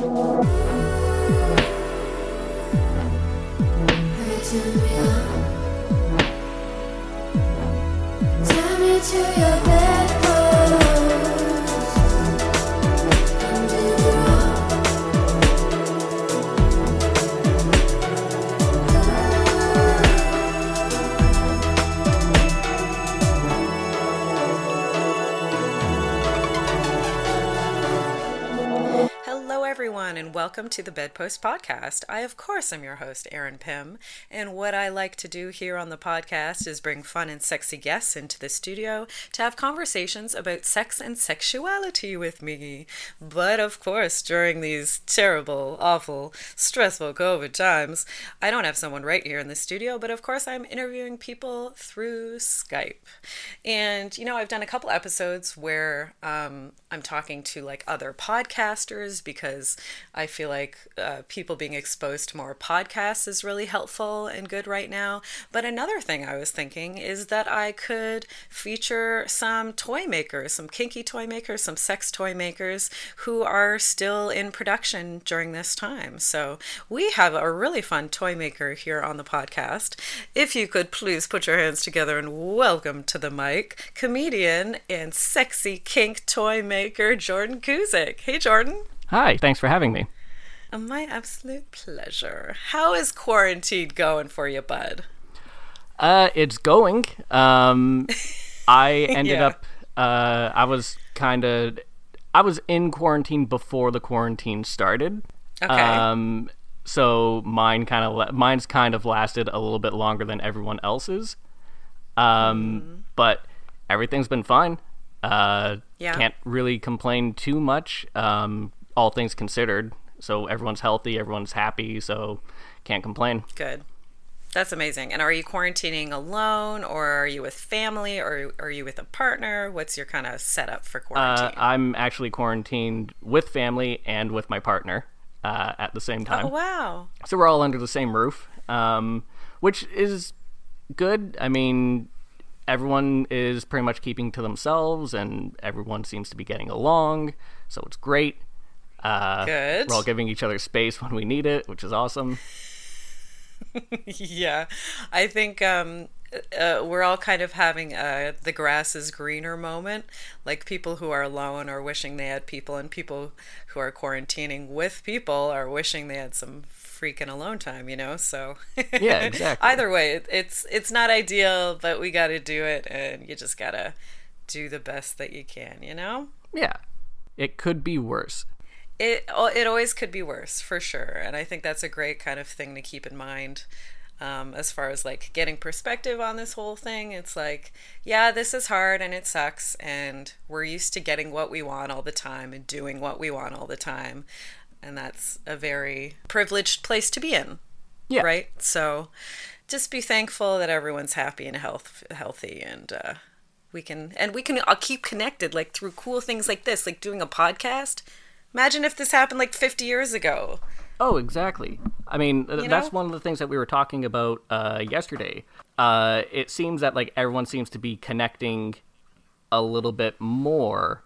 tell me to your bedpost. And welcome to the Bedpost Podcast. I, of course, am your host, Erin Pym, and what I like to do here on the podcast is bring fun and sexy guests into the studio to have conversations about sex and sexuality with me. But, of course, during these terrible, awful, stressful COVID times, I don't have someone right here in the studio, but of course, I'm interviewing people through Skype. And, you know, I've done a couple episodes where um, I'm talking to like other podcasters because I feel like uh, people being exposed to more podcasts is really helpful and good right now. But another thing I was thinking is that I could feature some toy makers, some kinky toy makers, some sex toy makers who are still in production during this time. So we have a really fun toy maker here on the podcast. If you could please put your hands together and welcome to the mic, comedian and sexy kink toy maker Jordan Kuzyk. Hey, Jordan. Hi, thanks for having me. Uh, My absolute pleasure. How is quarantine going for you, bud? Uh, it's going. Um, I ended Yeah. up. Uh, I was kind of. I was in quarantine before the quarantine started. Okay. Um, so mine kind of mine's kind of lasted a little bit longer than everyone else's. Um, but everything's been fine. Uh, Yeah. can't really complain too much. Um, all things considered. So everyone's healthy, everyone's happy. So can't complain. Good. That's amazing. And are you quarantining alone, or are you with family, or are you with a partner? What's your kind of setup for Uh, quarantine? I'm actually quarantined with family and with my partner uh, at the same time. oh wow. So we're all under the same roof, um, which is good. I mean, everyone is pretty much keeping to themselves, and everyone seems to be getting along, so it's great. Uh, Good. We're all giving each other space when we need it, which is awesome. yeah, I think um, uh, we're all kind of having a the grass is greener moment. Like people who are alone are wishing they had people, and people who are quarantining with people are wishing they had some freaking alone time. You know, so Yeah, exactly. Either way, it, it's it's not ideal, but we got to do it, and you just gotta do the best that you can. You know. Yeah, it could be worse. It it always could be worse for sure. And i think that's a great kind of thing to keep in mind um, as far as like getting perspective on this whole thing. It's like yeah this is hard and it sucks and we're used to getting what we want all the time and doing what we want all the time. And that's a very privileged place to be in. Yeah. right? So just be thankful that everyone's happy and health healthy and uh, we can and we can all keep connected like through cool things like this like doing a podcast imagine if this happened like 50 years ago Oh, exactly. I mean, th- that's know? one of the things that we were talking about uh, yesterday. Uh, it seems that like everyone seems to be connecting a little bit more,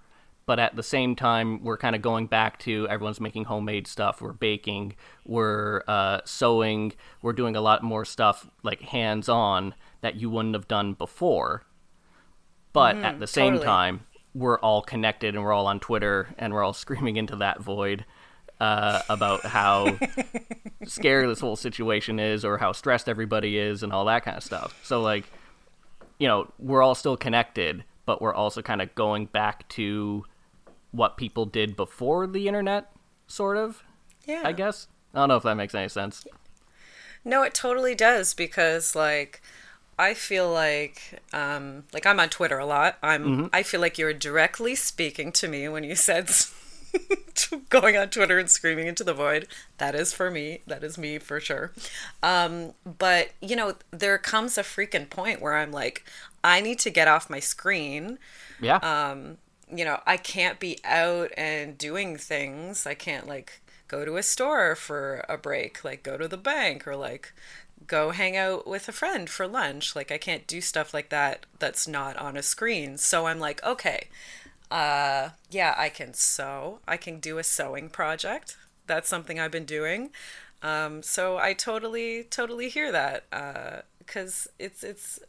but at the same time, we're kind of going back to everyone's making homemade stuff. We're baking, we're uh, sewing, we're doing a lot more stuff like hands on that you wouldn't have done before. But at the same totally. time, we're all connected and we're all on Twitter and we're all screaming into that void uh, about how scary this whole situation is or how stressed everybody is and all that kind of stuff. So like, you know, we're all still connected, but we're also kind of going back to what people did before the internet, sort of. yeah I guess. I don't know if that makes any sense. No, it totally does because like I feel like um like I'm on Twitter a lot. I'm I feel like you're directly speaking to me when you said going on Twitter and screaming into the void. That is for me. That is me for sure. Um but you know, there comes a freaking point where I'm like I need to get off my screen Yeah. um, you know, I can't be out and doing things. I can't like go to a store for a break, like go to the bank or like go hang out with a friend for lunch. Like I can't do stuff like that that's not on a screen. So I'm like, okay, uh, yeah, I can sew. I can do a sewing project. that's something I've been doing. Um, so I totally, totally hear that because it's it's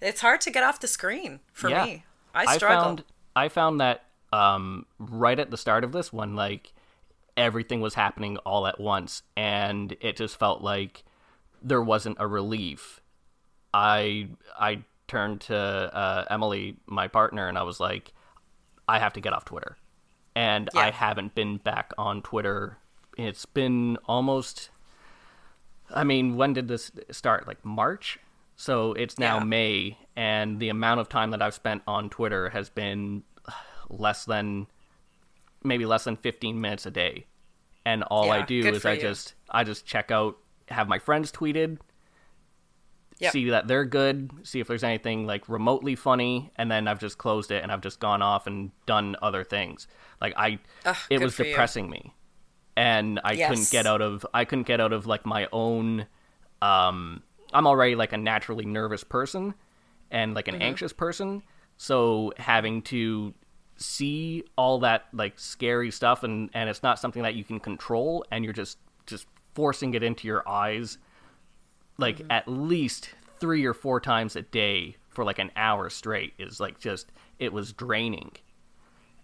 it's hard to get off the screen for Yeah. me. I struggle. found I found that um, right at the start of this when like everything was happening all at once, and it just felt like there wasn't a relief. I I turned to uh, Emily, my partner, and I was like, I have to get off Twitter, and I haven't been back on Twitter. It's been almost. I mean, when did this start? Like March. So it's now Yeah. May, and the amount of time that I've spent on Twitter has been less than maybe less than 15 minutes a day. And all I do is I you. just I just check out have my friends tweeted, Yep. see that they're good, see if there's anything like remotely funny, and then I've just closed it and I've just gone off and done other things. Like I Ugh, it was for you. depressing me. And I couldn't get out of I couldn't get out of like my own um I'm already like a naturally nervous person and like an Mm-hmm. anxious person, so having to see all that like scary stuff and and it's not something that you can control and you're just just forcing it into your eyes like Mm-hmm. at least 3 or 4 times a day for like an hour straight is like just it was draining.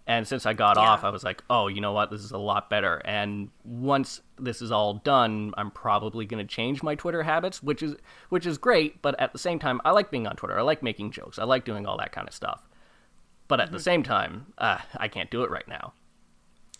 And since I got Yeah. off, I was like, oh, you know what? This is a lot better. And once this is all done, I'm probably going to change my Twitter habits, which is which is great. But at the same time, I like being on Twitter. I like making jokes. I like doing all that kind of stuff. But at Mm-hmm. the same time, uh, I can't do it right now.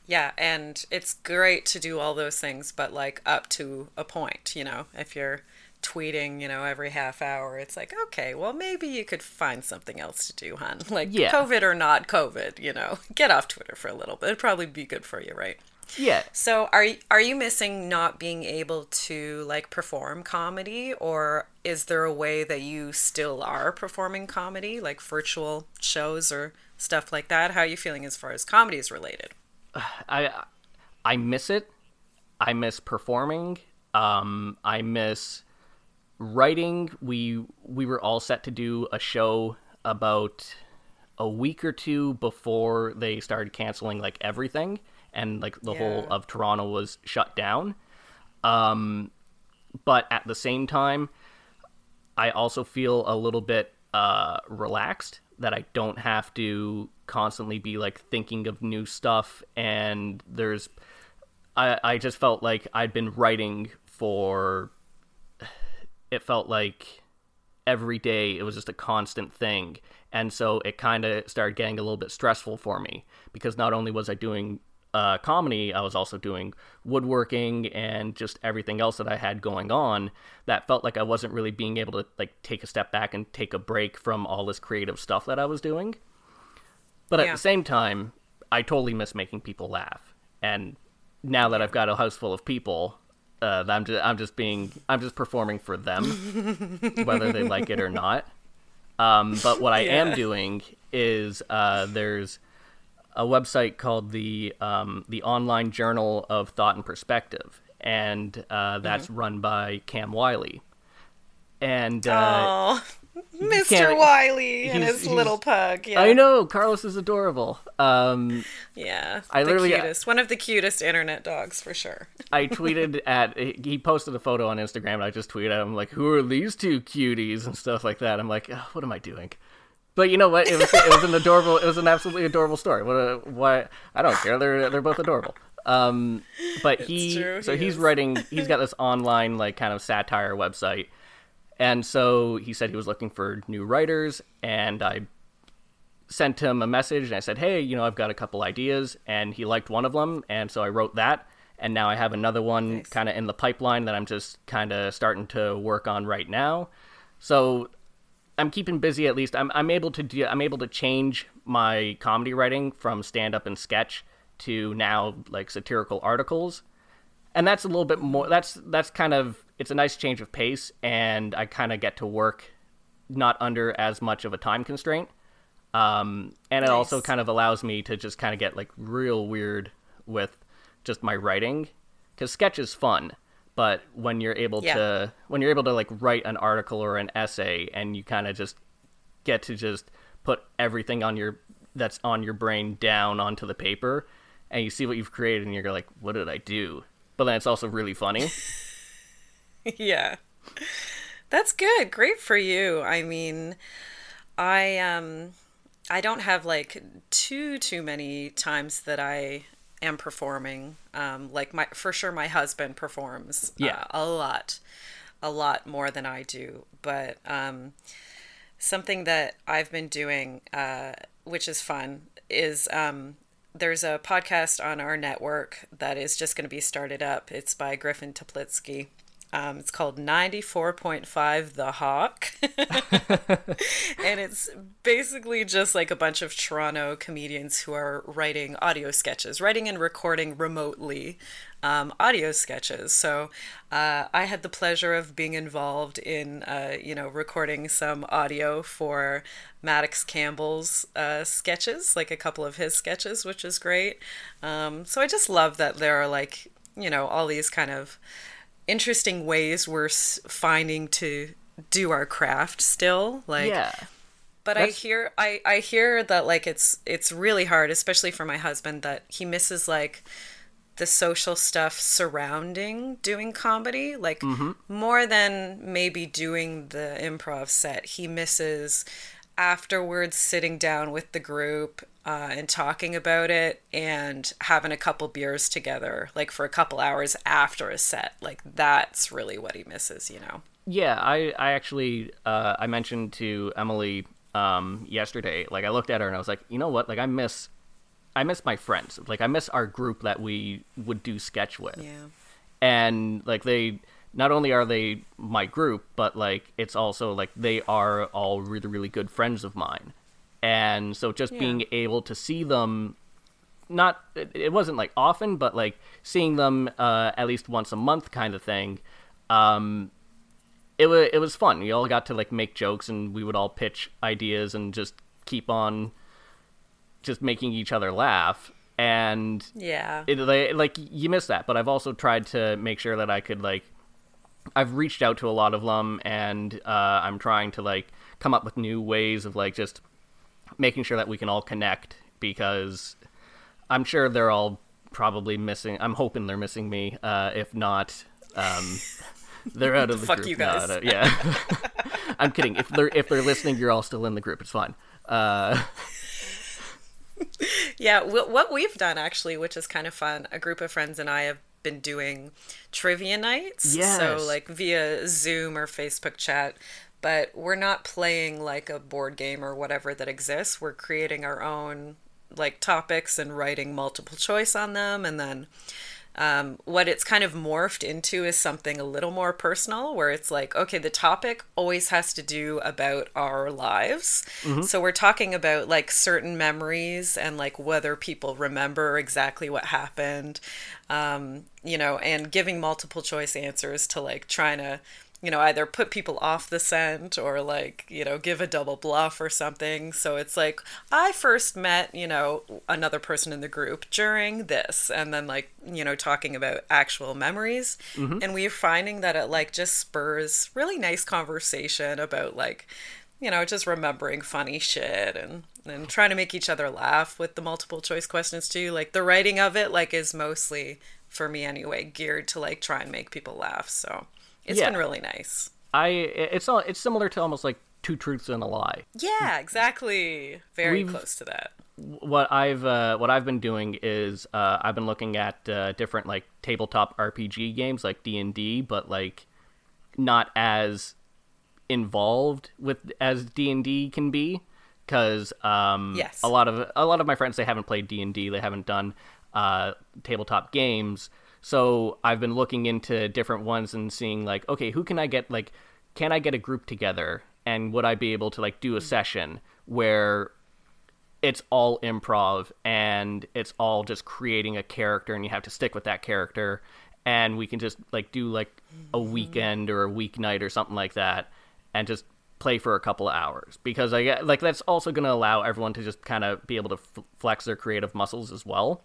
Yeah, and it's great to do all those things, but like up to a point, you know, if you're tweeting, you know, every half hour, it's like, okay, well, maybe you could find something else to do, hun. Like, Yeah. COVID or not COVID, you know, get off Twitter for a little bit. It'd probably be good for you, right? Yeah. So, are are you missing not being able to like perform comedy, or is there a way that you still are performing comedy, like virtual shows or stuff like that? How are you feeling as far as comedy is related? I I miss it. I miss performing. Um, I miss writing. We we were all set to do a show about a week or two before they started canceling like everything and like the whole of Toronto was shut down. Um, but at the same time, I also feel a little bit uh, relaxed that I don't have to constantly be like thinking of new stuff. And there's, I, I just felt like I'd been writing for, it felt like every day it was just a constant thing. And so it kind of started getting a little bit stressful for me because not only was I doing uh, comedy, I was also doing woodworking and just everything else that I had going on that felt like I wasn't really being able to like take a step back and take a break from all this creative stuff that I was doing. But at Yeah. the same time, I totally miss making people laugh. And now that I've got a house full of people, uh, I'm just I'm just being I'm just performing for them, whether they like it or not. Um, but what I Yeah. am doing is uh, there's a website called the um, the Online Journal of Thought and Perspective, and uh, that's Mm-hmm. run by Cam Wiley. And uh, Oh, Mr. Wiley and his little pug. Yeah. I know Carlos is adorable. Um, Yeah. I the literally- cutest. One of the cutest internet dogs for sure. I tweeted at he posted a photo on Instagram and I just tweeted at him like who are these two cuties and stuff like that. I'm like, "Ugh, what am I doing? But you know what? It was it was an adorable it was an absolutely adorable story. What a, why I don't care. They're they're both adorable. Um, but he true, so he he's is. writing he's got this online like kind of satire website. And so he said he was looking for new writers and I sent him a message and I said, "Hey, you know, I've got a couple ideas," and he liked one of them, and so I wrote that, and now I have another one Nice. kind of in the pipeline that I'm just kind of starting to work on right now. So I'm keeping busy at least. I'm I'm able to do I'm able to change my comedy writing from stand up and sketch to now like satirical articles. And that's a little bit more that's that's kind of it's a nice change of pace and I kind of get to work not under as much of a time constraint. Um, and it also kind of allows me to just kind of get like real weird with just my writing because sketch is fun but when you're able Yeah. to when you're able to like write an article or an essay and you kind of just get to just put everything on your that's on your brain down onto the paper and you see what you've created and you're like, what did I do? But then it's also really funny. yeah. That's good. Great for you. I mean, I um I don't have like too too many times that I am performing. Um like my for sure my husband performs Yeah. uh, a lot. A lot more than I do, but um something that I've been doing uh which is fun is um there's a podcast on our network that is just going to be started up. It's by Griffin Toplitsky. Um, it's called 94.5 The Hawk. and it's basically just like a bunch of Toronto comedians who are writing audio sketches, writing and recording remotely um, audio sketches. So uh, I had the pleasure of being involved in, uh, you know, recording some audio for Maddox Campbell's uh, sketches, like a couple of his sketches, which is great. Um, so I just love that there are like, you know, all these kind of interesting ways we're finding to do our craft still. Like, yeah. but I hear I I hear that like it's it's really hard, especially for my husband, that he misses like the social stuff surrounding doing comedy, like mm-hmm. more than maybe doing the improv set. He misses afterwards sitting down with the group uh, and talking about it and having a couple beers together, like for a couple hours after a set. Like that's really what he misses, you know. Yeah, I, I actually uh, I mentioned to Emily um, yesterday. Like I looked at her and I was like, you know what? Like I miss I miss my friends. Like I miss our group that we would do sketch with. Yeah. And like they not only are they my group, but like it's also like they are all really really good friends of mine. And so just Yeah. being able to see them not it, wasn't like often, but like seeing them uh, at least once a month kind of thing. Um, it was it was fun. We all got to like make jokes, and we would all pitch ideas and just keep on just making each other laugh. And Yeah. it like, like you miss that, but I've also tried to make sure that I could like I've reached out to a lot of them, and uh, I'm trying to like come up with new ways of like just making sure that we can all connect because I'm sure they're all probably missing. I'm hoping they're missing me. Uh, if not, um, they're out of the Fuck group. you No, guys. no, yeah, I'm kidding. If they're if they're listening, you're all still in the group. It's fine. Uh, Yeah, wh- what we've done actually, which is kind of fun, a group of friends and I have been doing trivia nights. Yes. So, like via Zoom or Facebook chat, but we're not playing like a board game or whatever that exists. We're creating our own like topics and writing multiple choice on them. And then um, what it's kind of morphed into is something a little more personal where it's like okay the topic always has to do about our lives so we're talking about like certain memories and like whether people remember exactly what happened um, you know and giving multiple choice answers to like trying to you know either put people off the scent or like you know give a double bluff or something. So it's like i first met you know another person in the group during this and then like you know talking about actual memories. Mm-hmm. And we're finding that it like just spurs really nice conversation about like you know just remembering funny shit and and trying to make each other laugh with the multiple choice questions too. Like the writing of it like is mostly for me anyway geared to like try and make people laugh. So it's Yeah. been really nice. I it's all it's similar to almost like two truths and a lie. Yeah, exactly. Very We've- close to that. what I've uh, what I've been doing is uh, I've been looking at uh, different like tabletop RPG games like D and D, but like not as involved with as D and D can be, because um, Yes. a lot of a lot of my friends they haven't played D and D, they haven't done uh, tabletop games. So I've been looking into different ones and seeing like, okay, who can I get like, can I get a group together and would I be able to like do a mm. session where it's all improv and it's all just creating a character and you have to stick with that character and we can just like do like a mm-hmm. weekend or a weeknight or something like that and just play for a couple of hours because I get like that's also going to allow everyone to just kind of be able to f- flex their creative muscles as well.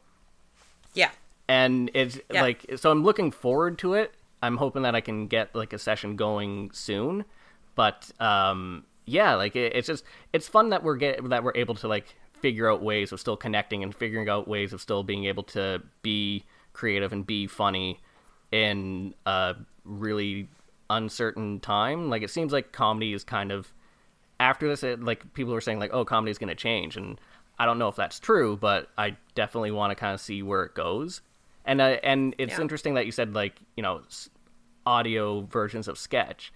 Yeah. And it's Yeah. like so i'm looking forward to it i'm hoping that i can get like a session going soon but um yeah like it, it's just it's fun that we're get that we're able to like figure out ways of still connecting and figuring out ways of still being able to be creative and be funny in a really uncertain time. Like it seems like comedy is kind of after this. It, like people are saying like, oh, comedy is going to change, and I don't know if that's true, but I definitely want to kind of see where it goes. And uh, and it's Yeah. interesting that you said like you know audio versions of sketch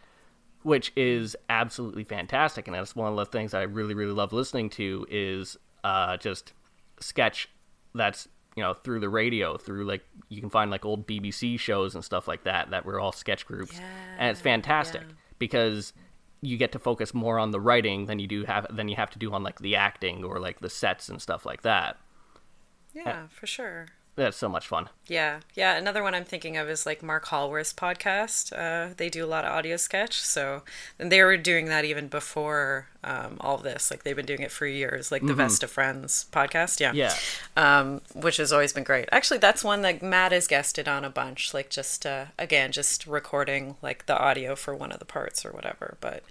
which is absolutely fantastic and that's one of the things i really really love listening to is uh, just sketch that's you know through the radio through like you can find like old bbc shows and stuff like that that were all sketch groups and it's fantastic yeah. because you get to focus more on the writing than you do have than you have to do on like the acting or like the sets and stuff like that Yeah, for sure. That's so much fun Yeah, yeah. Another one I'm thinking of is like Mark Hallworth's podcast. Uh, they do a lot of audio sketch, so and they were doing that even before um, all this. Like they've been doing it for years, like the Vesta Friends podcast. Yeah, Yeah. Um, which has always been great. Actually, that's one that Matt has guested on a bunch. Like just uh, again, just recording like the audio for one of the parts or whatever. But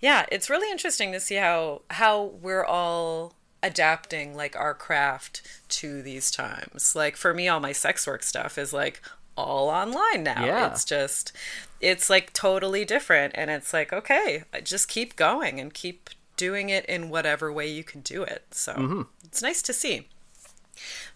yeah, it's really interesting to see how how we're all adapting like our craft to these times. Like for me all my sex work stuff is like all online now. Yeah. It's just it's like totally different and it's like okay, just keep going and keep doing it in whatever way you can do it. So mm-hmm. it's nice to see.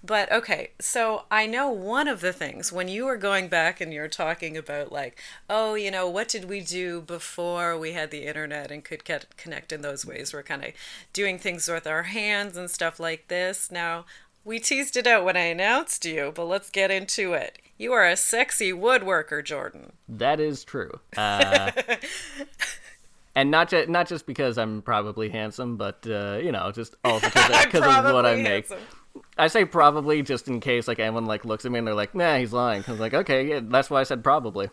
But okay, so I know one of the things when you were going back and you're talking about like, oh, you know, what did we do before we had the internet and could get connect in those ways? We're kind of doing things with our hands and stuff like this. Now, we teased it out when I announced you, but let's get into it. You are a sexy woodworker, Jordan. That is true. Uh, and not just not just because I'm probably handsome, but uh, you know, just also because of what I Probably make. I say probably just in case like anyone like looks at me and they're like, "Nah, he's lying." I was like, "Okay, yeah, that's why I said probably."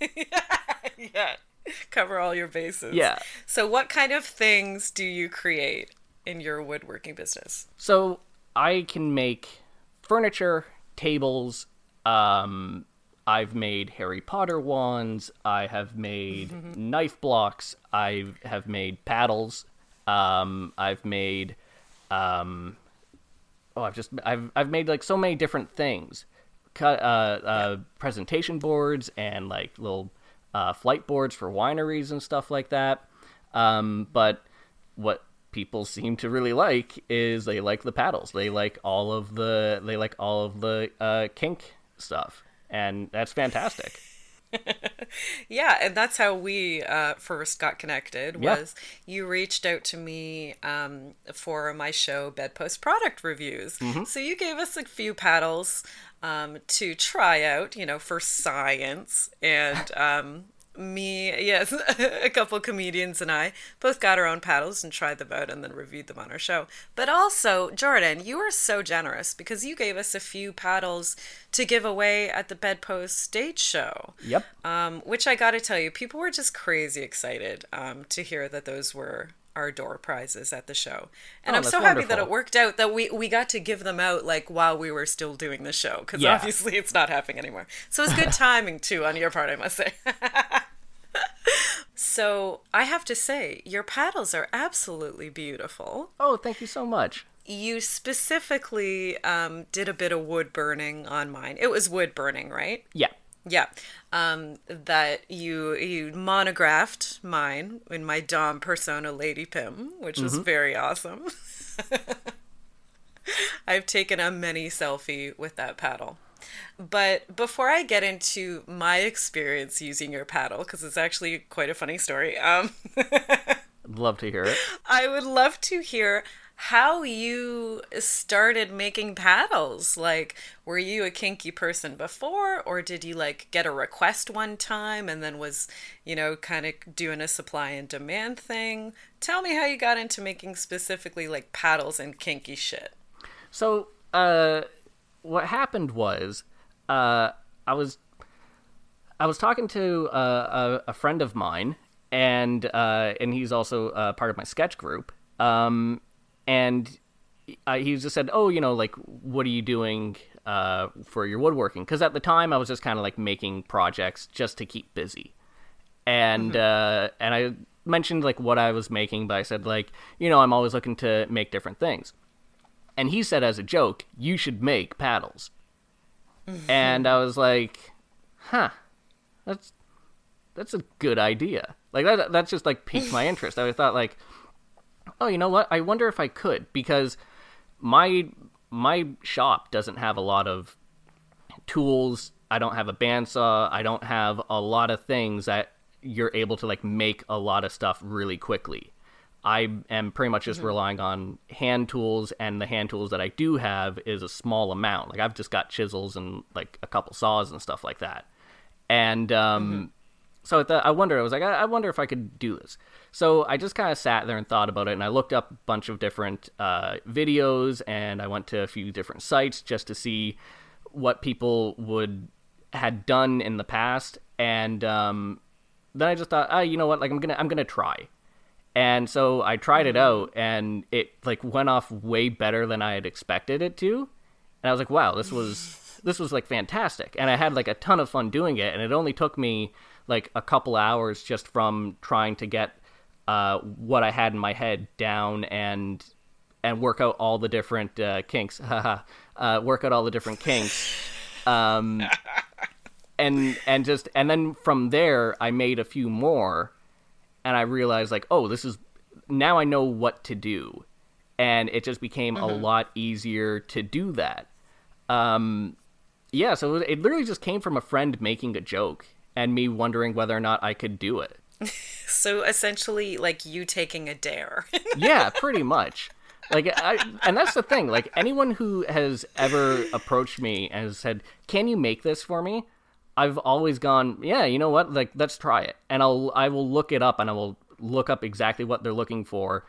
yeah. Cover all your bases. Yeah. So, what kind of things do you create in your woodworking business? So I can make furniture, tables. Um, I've made Harry Potter wands. I have made knife blocks. I have made paddles. Um, I've made, um, oh, I've just I've I've made like so many different things. Cut uh, uh, presentation boards and like little uh, flight boards for wineries and stuff like that. Um, but what people seem to really like is they like the paddles. They like all of the they like all of the uh, kink stuff, and that's fantastic. Yeah, and that's how we uh, first got connected. Yeah. Was you reached out to me um, for my show Bedpost Product Reviews? Mm-hmm. So you gave us a few paddles um, to try out, you know, for science, and um, me, yes, a couple comedians and I both got our own paddles and tried them out and then reviewed them on our show. But also, Jordan, you were so generous because you gave us a few paddles to give away at the Bedpost stage show. Yep. Um, which I got to tell you, people were just crazy excited um, to hear that those were our door prizes at the show. And Oh, I'm so happy that it worked out that we, we got to give them out like while we were still doing the show because Yeah. obviously it's not happening anymore. So it's good timing too on your part, I must say. so I have to say, your paddles are absolutely beautiful Oh, thank you so much. you specifically um, did a bit of wood burning on mine. It was wood burning, right? Yeah. Yeah. Um, that you you monographed mine in my Dom persona Lady Pym, which was very awesome. I've taken a many selfie with that paddle. But before I get into my experience using your paddle, because it's actually quite a funny story, um, love to hear it. I would love to hear how you started making paddles. Like, were you a kinky person before, or did you like get a request one time and then was, you know, kind of doing a supply and demand thing? Tell me how you got into making specifically like paddles and kinky shit. So, uh, what happened was, uh, I was, I was talking to uh, a, a friend of mine, and uh, and he's also uh, part of my sketch group. Um, and I, he just said, "Oh, you know, like, what are you doing uh, for your woodworking?" Because at the time, I was just kind of like making projects just to keep busy, and uh, and I mentioned like what I was making, but I said like, you know, I'm always looking to make different things. and he said as a joke, "You should make paddles." and I was like, "Huh, that's that's a good idea." Like that that's just like piqued my interest. I thought like, "Oh, you know what? I wonder if I could because my my shop doesn't have a lot of tools. I don't have a bandsaw. I don't have a lot of things that you're able to like make a lot of stuff really quickly. I am pretty much just relying on hand tools, and the hand tools that I do have is a small amount. Like I've just got chisels and like a couple saws and stuff like that. And um, so at the, I wonder, I was like, I, I wonder if I could do this. So I just kind of sat there and thought about it, and I looked up a bunch of different uh, videos, and I went to a few different sites just to see what people would had done in the past, and um, then I just thought, ah, you know what, like I'm gonna I'm gonna try, and so I tried it out, and it like went off way better than I had expected it to, and I was like, wow, this was this was like fantastic, and I had like a ton of fun doing it, and it only took me like a couple hours just from trying to get uh, what I had in my head down and and work out all the different uh, kinks, uh, work out all the different kinks, um, and and just and then from there I made a few more, and I realized like, oh, this is now I know what to do, and it just became a lot easier to do that. Um, yeah, so it literally just came from a friend making a joke and me wondering whether or not I could do it. So essentially, like you taking a dare. yeah, pretty much. Like I, and that's the thing. Like anyone who has ever approached me and has said, "Can you make this for me?" I've always gone, "Yeah, you know what? Like let's try it." And I'll I will look it up and I will look up exactly what they're looking for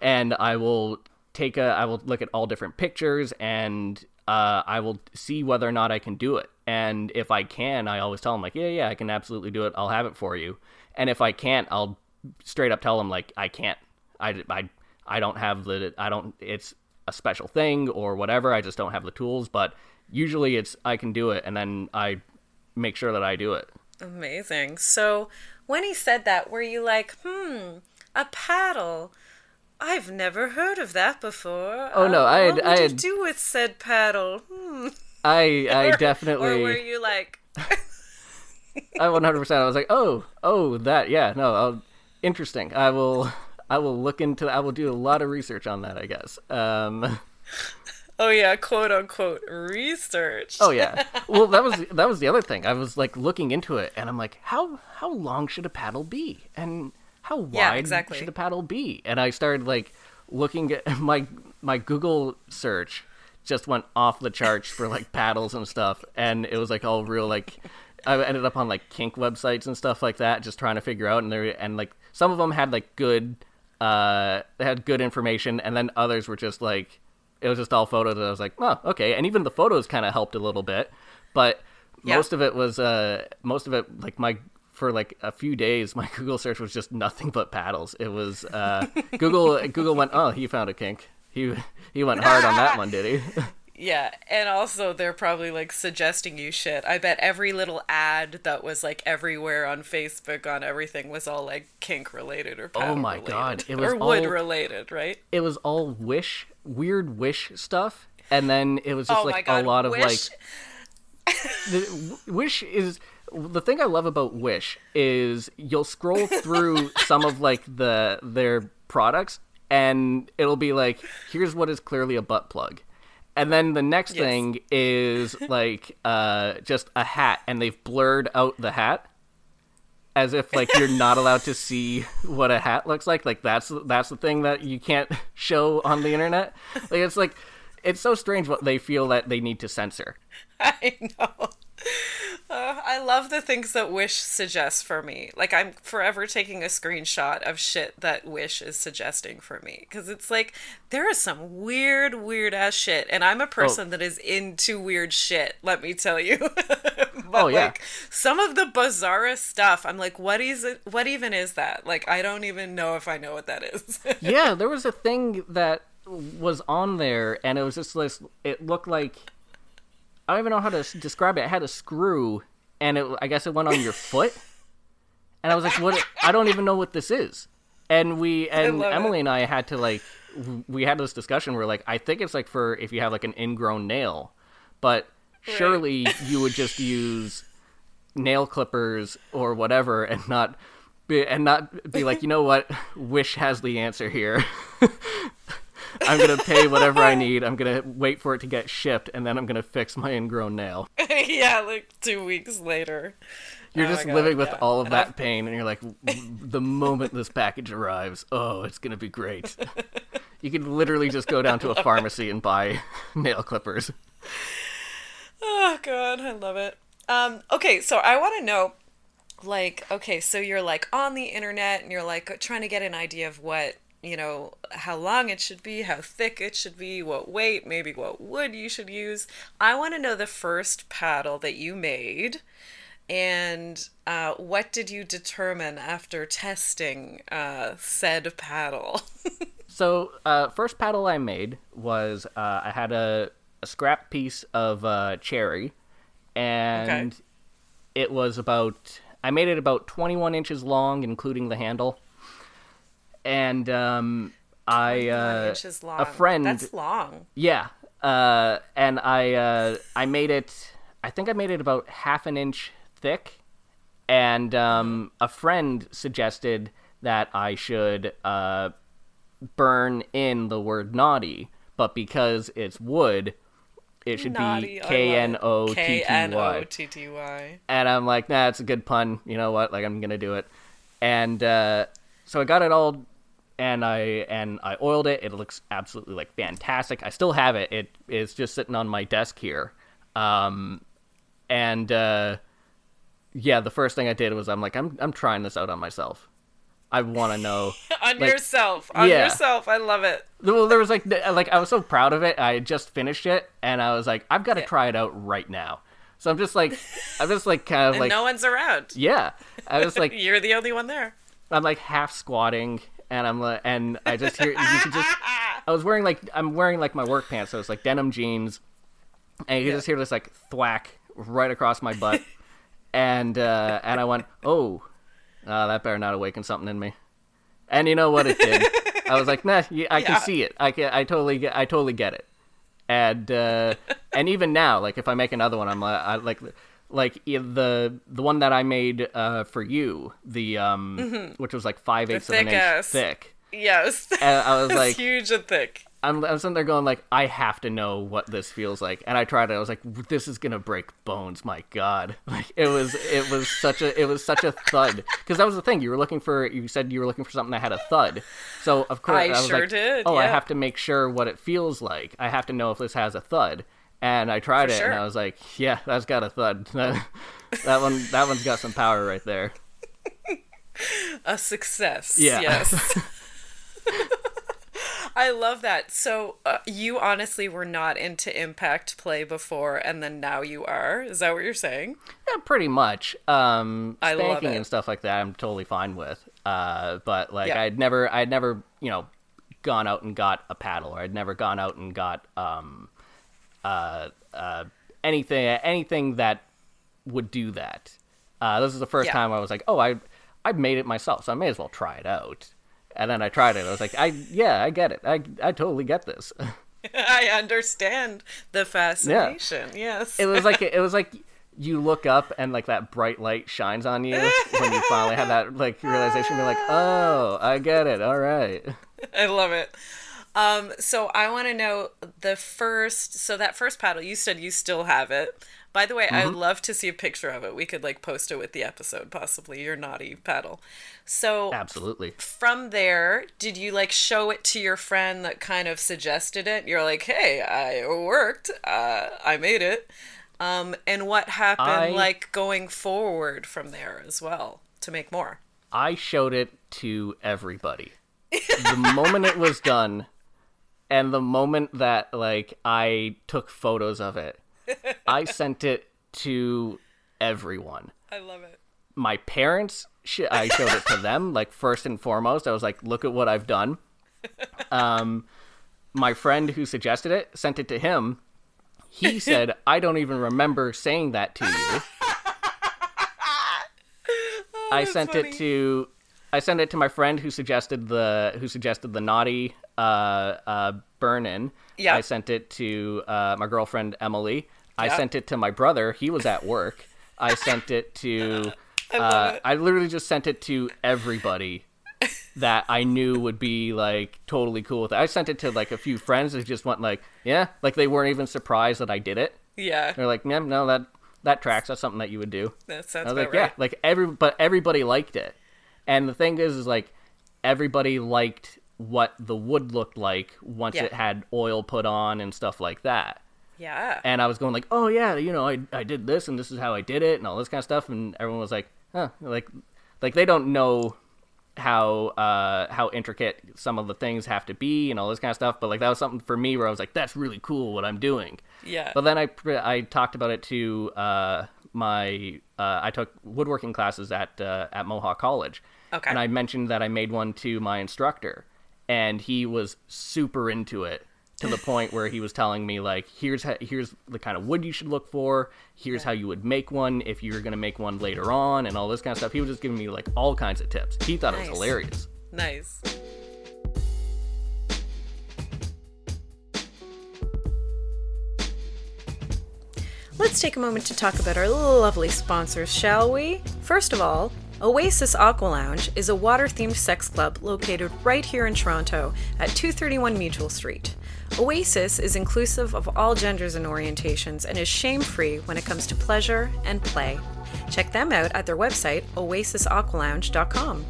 and I will take a I will look at all different pictures and uh, I will see whether or not I can do it. And if I can, I always tell them like, "Yeah, yeah, I can absolutely do it. I'll have it for you." And if I can't, I'll straight up tell them like, "I can't. I I I don't have the I don't it's a special thing or whatever. I just don't have the tools, but usually it's I can do it and then I make sure that I do it. Amazing. So when he said that, were you like, hmm, a paddle? I've never heard of that before. Oh, no, Uh, I had- What would I you do with said paddle? Hmm. I I Or- definitely Or were you like, I 100%. I was like, "Oh, oh, that. Yeah, no, I'll, interesting. I will I will look into I will do a lot of research on that, I guess." Um oh yeah, quote unquote research? Oh yeah. Well, that was that was the other thing. I was like looking into it, and I'm like, how how long should a paddle be, and how wide Yeah, exactly. should a paddle be? And I started like looking at my my Google search just went off the charts for like paddles and stuff, and it was like all real like. I ended up on like kink websites and stuff like that, just trying to figure out, and there and like some of them had like good, uh, they had good information, and then others were just like it was just all photos. And I was like, oh, okay. And even the photos kind of helped a little bit, but Yeah. most of it was, uh, most of it like my for like a few days, my Google search was just nothing but paddles. It was uh, Google. Google went, oh, he found a kink. He he went hard on that one, did he? Yeah, and also they're probably like suggesting you shit. I bet every little ad that was like everywhere on Facebook on everything was all like kink related or Oh my related. God, it was or wood all- related, right? it was all wish, weird wish stuff, and then it was just oh like god, a lot of Wish- like the, Wish is the thing I love about Wish is you'll scroll through some of like the their products and it'll be like here's what is clearly a butt plug. And then the next Yes. thing is like uh just a hat and they've blurred out the hat as if like you're not allowed to see what a hat looks like. Like that's that's the thing that you can't show on the internet. Like it's like it's so strange what they feel that they need to censor. I know. Uh, I love the things that Wish suggests for me. Like I'm forever taking a screenshot of shit that Wish is suggesting for me because it's like there is some weird, weird ass shit, and I'm a person that is into weird shit. Let me tell you. but Oh, yeah. like some of the bizarrest stuff, I'm like, what is it? What even is that? Like I don't even know if I know what that is. yeah, there was a thing that was on there, and it was just this. It looked like I don't even know how to describe it. It had a screw, and it I guess it went on your foot, and I was like, "What? I don't even know what this is." And we and love it. Emily and I had to like we had this discussion where like I think it's like for if you have like an ingrown nail, but surely you would just use nail clippers or whatever and not be, and not be like, you know what, Wish has the answer here. I'm gonna pay whatever I need. I'm gonna wait for it to get shipped, and then I'm gonna fix my ingrown nail. yeah, like two weeks later. You're Oh just God, living with yeah. all of And that I've- pain, and you're like, the moment this package arrives, oh, it's gonna be great. you could literally just go down to a pharmacy and buy nail clippers. Oh god, I love it. Um, okay, so I want to know, like, okay, so you're like on the internet and you're like trying to get an idea of what you know, how long it should be, how thick it should be, what weight, maybe what wood you should use. I want to know the first paddle that you made. And uh, what did you determine after testing uh, said paddle? So, uh, first paddle I made was uh, I had a, a scrap piece of uh, cherry, and Okay. it was about I made it about 21 inches long, including the handle. And um, I uh, inches long. a friend That's long. Yeah, uh, and I uh, I made it. I think I made it about half an inch thick, and um, a friend suggested that I should uh, burn in the word naughty, but because it's wood, it should Naughty, be I love K it. N O T T Y. And I'm like, nah, it's a good pun. You know what? Like, I'm gonna do it. And uh, so I got it all, and I and I oiled it. It looks absolutely like fantastic. I still have it. It is just sitting on my desk here. Um, and uh, yeah, the first thing I did was I'm like, I'm I'm trying this out on myself. I want to know. On Like, yourself. On yeah. yourself. I love it. well, there was like like I was so proud of it. I had just finished it, and I was like, I've got to try it out right now. So I'm just like, I'm just like kind of And like, no one's around. yeah. I was like, You're the only one there. I'm like half squatting, and I'm like, and I just hear you could just. I was wearing like I'm wearing like my work pants, so it's like denim jeans, and you could just hear this like thwack right across my butt, and uh, and I went, oh, uh, that better not awaken something in me, and you know what it did. I was like, nah, yeah, I Yeah. can see it. I can, I totally get, I totally get it, and uh, and even now, like if I make another one, I'm like, I like. Like the the one that I made uh, for you, the um, which was like five eighths of an inch ass. thick. Yes. And I was like, huge and thick. I'm, I'm sitting there going like, I have to know what this feels like, and I tried it. I was like, this is gonna break bones. My God, like it was, it was such a, it was such a thud. Because that was the thing. You were looking for, you said you were looking for something that had a thud. So of course, I was sure like, did, Oh, I have to make sure what it feels like. I have to know if this has a thud. And I tried For it, and. I was like, yeah, that's got a thud. that one, that one's got some power right there. A success. Yeah. Yes. I love that. So uh, you honestly were not into impact play before, and then now you are. Is that what you're saying? Yeah, pretty much. Um, I love it. and stuff like that, I'm totally fine with. Uh, but like, Yeah. I'd never, I'd never, you know, gone out and got a paddle, or I'd never gone out and got um, uh, uh, anything, anything that would do that. Uh, this is the first Yeah. time I was like, oh, I, I made it myself, so I may as well try it out. And then I tried it. I was like, I, yeah, I get it. I, I totally get this. I understand the fascination. Yes. it was like it was like you look up and like that bright light shines on you when you finally have that like realization. You're like, oh, I get it. All right. I love it. Um, so I want to know the first. So that first paddle, you said you still have it. By the way, I'd love to see a picture of it. We could like post it with the episode, possibly your naughty paddle. So Absolutely. from there, did you like show it to your friend that kind of suggested it? You're like, hey, I worked. Uh, I made it. Um, and what happened I- like going forward from there as well to make more? I showed it to everybody. the moment it was done, and the moment that like I took photos of it, I sent it to everyone. I love it. my parents sh- i showed it to them like first and foremost i was like look at what i've done um my friend who suggested it sent it to him he said i don't even remember saying that to you i sent funny. it to i sent it to my friend who suggested the who suggested the naughty uh, uh, Burnin. Yeah. I sent it to uh, my girlfriend Emily. I sent it to my brother. He was at work. I sent it to. I uh. I literally just sent it to everybody that I knew would be like totally cool with it. I sent it to like a few friends that just went like, yeah, like they weren't even surprised that I did it. Yeah, They're like, yeah, no, that that tracks. That's something that you would do. that sounds I was about like, yeah, like every, but everybody liked it. And the thing is, is like everybody liked what the wood looked like once Yeah. it had oil put on and stuff like that. Yeah. And I was going like, oh yeah, you know, I I did this and this is how I did it and all this kind of stuff. And everyone was like, huh, like, like they don't know how uh how intricate some of the things have to be and all this kind of stuff. But like that was something for me where I was like, that's really cool what I'm doing. Yeah. But then I I talked about it to uh, my uh, I took woodworking classes at uh, at Mohawk College. Okay. And I mentioned that I made one to my instructor, and he was super into it to the point where he was telling me like, here's how, here's the kind of wood you should look for. Here's how you would make one if you were gonna make one later on, and all this kind of stuff. He was just giving me like all kinds of tips. He thought it was hilarious. Nice. Let's take a moment to talk about our lovely sponsors, shall we? First of all, Oasis Aqua Lounge is a water themed sex club located right here in Toronto at 231 Mutual Street. Oasis is inclusive of all genders and orientations and is shame free when it comes to pleasure and play. Check them out at their website, oasisaqualounge.com.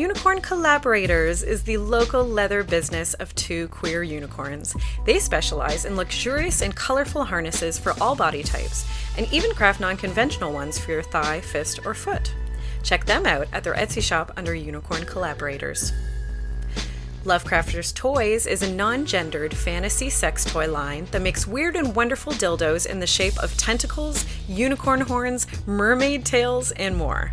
Unicorn Collaborators is the local leather business of two queer unicorns. They specialize in luxurious and colorful harnesses for all body types, and even craft non conventional ones for your thigh, fist, or foot. Check them out at their Etsy shop under Unicorn Collaborators. Lovecrafters Toys is a non gendered fantasy sex toy line that makes weird and wonderful dildos in the shape of tentacles, unicorn horns, mermaid tails, and more.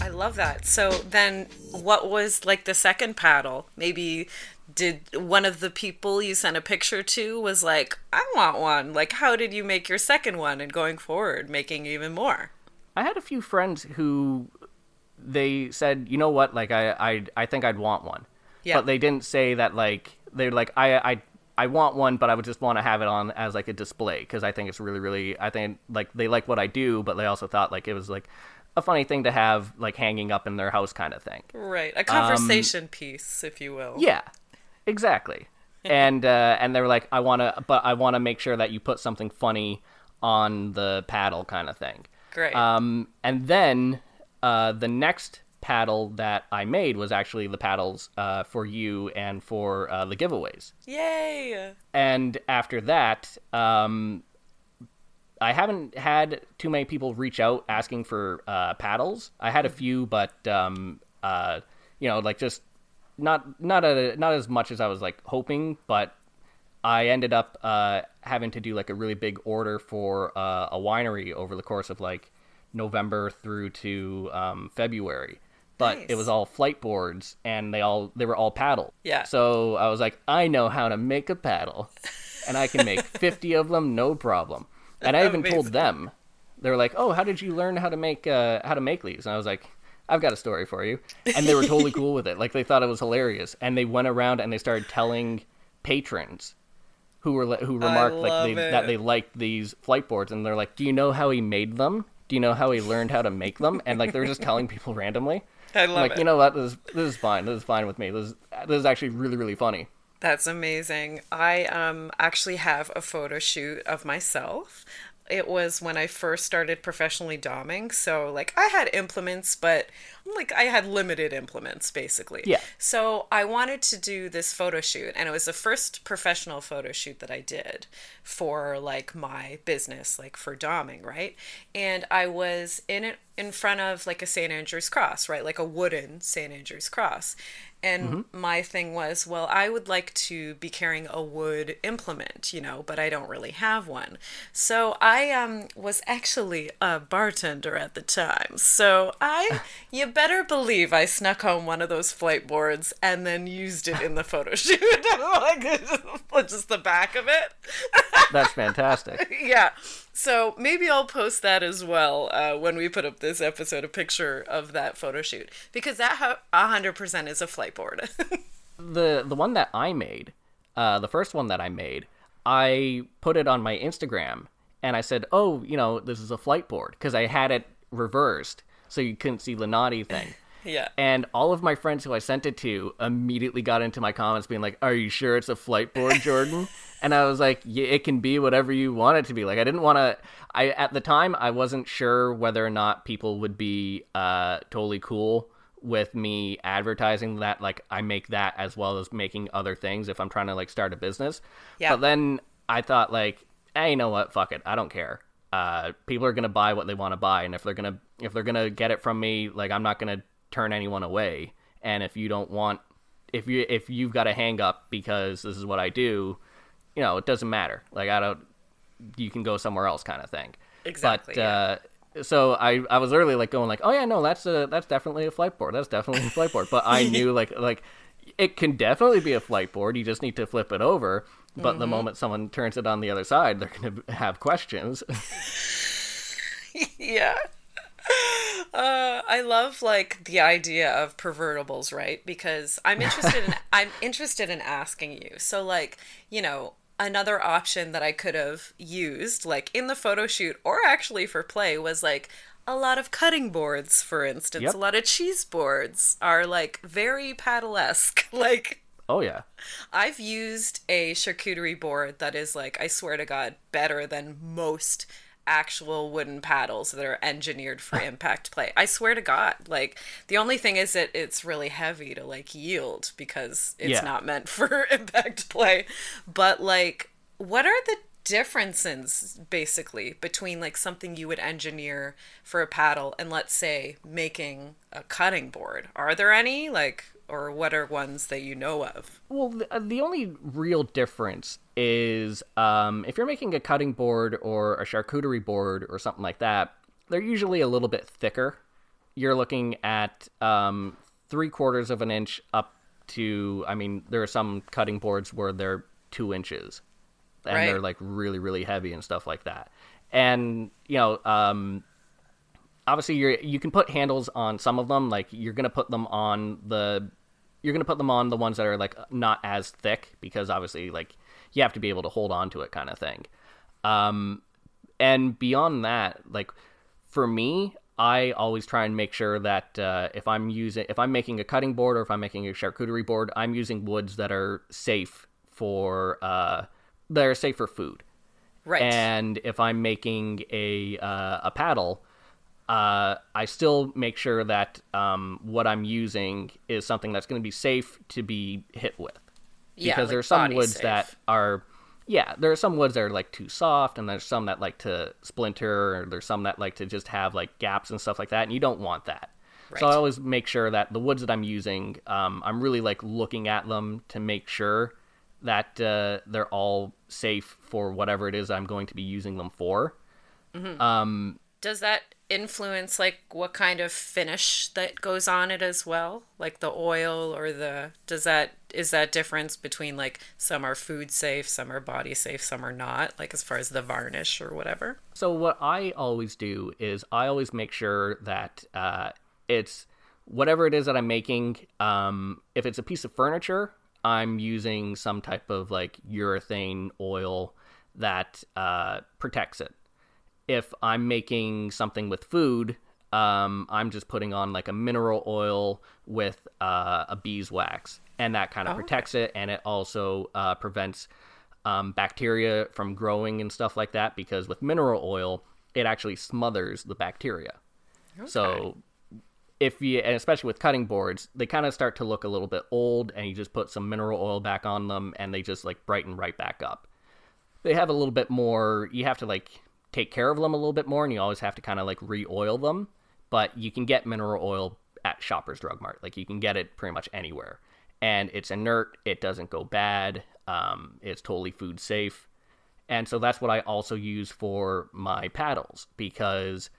I love that. So then what was like the second paddle? Maybe did one of the people you sent a picture to was like, I want one. Like how did you make your second one and going forward making even more? I had a few friends who they said, you know what, like I I I think I'd want one. Yeah. But they didn't say that like they're like I I I want one, but I would just want to have it on as like a display because I think it's really really I think like they like what I do, but they also thought like it was like a funny thing to have like hanging up in their house kind of thing. Right. A conversation piece, if you will. Yeah, exactly. and uh, and they were like, I want to, but I want to make sure that you put something funny on the paddle, kind of thing. Great. Um, and then uh, the next paddle that I made was actually the paddles uh, for you and for uh, the giveaways. Yay. And after that, um, I haven't had too many people reach out asking for uh, paddles. I had a few, but um, uh, you know, like just not not a, not as much as I was like hoping. But I ended up uh, having to do like a really big order for uh, a winery over the course of like November through to um, February. But it was all flight boards, and they all they were all paddle. Yeah. So I was like, I know how to make a paddle, and I can make fifty of them, no problem. And I even told them, they were like, "Oh, how did you learn how to make uh, how to make these?" And I was like, "I've got a story for you." And they were totally cool with it. Like they thought it was hilarious, and they went around and they started telling patrons who were who remarked like they, that they liked these flight boards, and they're like, "Do you know how he made them? Do you know how he learned how to make them?" And like they were just telling people randomly. I I'm love like, it. you know what? This is, this is fine. This is fine with me. This this is actually really really funny. That's amazing. I um actually have a photo shoot of myself. It was when I first started professionally doming, so like I had implements, but like I had limited implements basically. Yeah. So I wanted to do this photo shoot, and it was the first professional photo shoot that I did for like my business, like for doming, right? And I was in it in front of like a St. Andrew's cross, right? Like a wooden St. Andrew's cross. And my thing was, well, I would like to be carrying a wood implement, you know, but I don't really have one. So I um, was actually a bartender at the time. So I, you better believe I snuck home one of those flight boards and then used it in the photo shoot. like, just the back of it. That's fantastic. yeah. So maybe I'll post that as well uh, when we put up this episode, a picture of that photo shoot, because that ho- 100% is a flight board. the the one that I made, uh, the first one that I made, I put it on my Instagram and I said, "Oh, you know, this is a flight board" because I had it reversed so you couldn't see the naughty thing. yeah. And all of my friends who I sent it to immediately got into my comments being like, "Are you sure it's a flight board, Jordan?" and I was like, "Yeah, it can be whatever you want it to be." Like I didn't want to I at the time I wasn't sure whether or not people would be uh totally cool with me advertising that like I make that as well as making other things if I'm trying to like start a business. Yeah. But then I thought like, "Hey, you know what? Fuck it. I don't care." Uh, people are gonna buy what they want to buy, and if they're gonna if they're gonna get it from me, like I'm not gonna turn anyone away. And if you don't want, if you if you've got a hang up because this is what I do, you know, it doesn't matter. Like I don't, you can go somewhere else, kind of thing. Exactly, But yeah. uh, so I I was early like going like, oh yeah, no, that's a that's definitely a flight board. That's definitely a flight board. But I knew like like it can definitely be a flight board. You just need to flip it over. But Mm-hmm. the moment someone turns it on the other side, they're going to have questions. yeah. Uh, I love like the idea of pervertibles, right? Because I'm interested in I'm interested in asking you. So like, you know, another option that I could have used like in the photo shoot or actually for play was like a lot of cutting boards, for instance. Yep. A lot of cheese boards are like very paddle-esque. Like oh yeah. I've used a charcuterie board that is like, I swear to God, better than most actual wooden paddles that are engineered for impact play. I swear to God. Like, the only thing is that it's really heavy to like yield because it's Yeah. not meant for impact play. But like, what are the differences basically between like something you would engineer for a paddle and let's say making a cutting board? Are there any? Like, or what are ones that you know of? Well, the, uh, the only real difference is um, if you're making a cutting board or a charcuterie board or something like that, they're usually a little bit thicker. You're looking at um, three quarters of an inch up to, I mean, there are some cutting boards where they're two inches and Right. they're like really, really heavy and stuff like that. And, you know, um, obviously you're you can put handles on some of them like you're gonna put them on the you're gonna put them on the ones that are like not as thick because obviously like you have to be able to hold on to it kind of thing um and beyond that like for me i always try and make sure that uh, if i'm using if i'm making a cutting board or if i'm making a charcuterie board i'm using woods that are safe for uh that are safe for food Right. and if I'm making a uh, a paddle, uh, I still make sure that um, what I'm using is something that's going to be safe to be hit with. Yeah, because like there are some woods safe. that are, yeah, there are some woods that are like too soft, and there's some that like to splinter, or there's some that like to just have like gaps and stuff like that, and you don't want that. So I always make sure that the woods that I'm using, um, I'm really like looking at them to make sure that uh, they're all safe for whatever it is I'm going to be using them for. Does that influence like what kind of finish that goes on it as well? Like the oil or the does that is that difference between like some are food safe, some are body safe, some are not, like as far as the varnish or whatever? So what I always do is I always make sure that uh, it's whatever it is that I'm making. Um, if it's a piece of furniture, I'm using some type of like urethane oil that uh, protects it. If I'm making something with food, um, I'm just putting on like a mineral oil with uh, a beeswax, and that kind of protects it, and it also uh, prevents um, bacteria from growing and stuff like that. Because with mineral oil, it actually smothers the bacteria. So if you and especially with cutting boards they kind of start to look a little bit old and you just put some mineral oil back on them and they just like brighten right back up they have a little bit more you have to like take care of them a little bit more and you always have to kind of like re-oil them but you can get mineral oil at shoppers drug mart like you can get it pretty much anywhere and it's inert. It doesn't go bad. Um, it's totally food safe, and so that's what I also use for my paddles because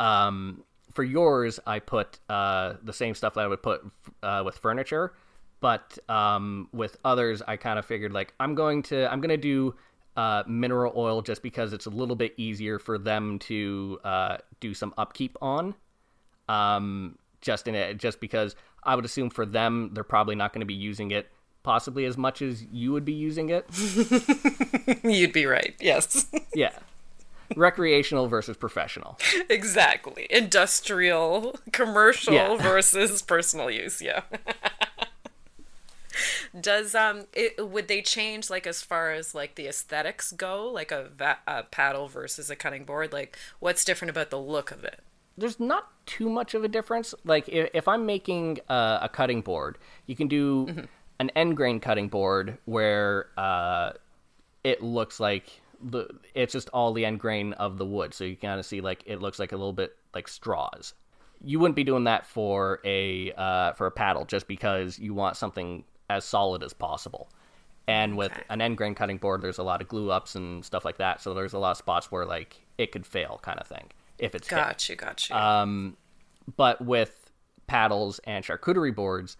um, for yours I put uh, the same stuff that I would put uh, with furniture, but um, with others I kind of figured like I'm going to I'm going to do uh, mineral oil just because it's a little bit easier for them to uh, do some upkeep on. Um, just in it, just because I would assume for them they're probably not going to be using it possibly as much as you would be using it. You'd be right. Yes. yeah, recreational versus professional. exactly. Industrial, commercial Yeah. versus personal use. Yeah. Does um it would they change like as far as like the aesthetics go? Like a, va- a paddle versus a cutting board? Like what's different about the look of it? There's not too much of a difference. Like if, if I'm making uh, a cutting board, you can do an end grain cutting board where uh, it looks like the it's just all the end grain of the wood, so you kind of see like it looks like a little bit like straws. You wouldn't be doing that for a uh, for a paddle just because you want something as solid as possible. And with Okay. an end grain cutting board, there's a lot of glue ups and stuff like that, so there's a lot of spots where like it could fail, kind of thing, if it's got you got you Um, but with paddles and charcuterie boards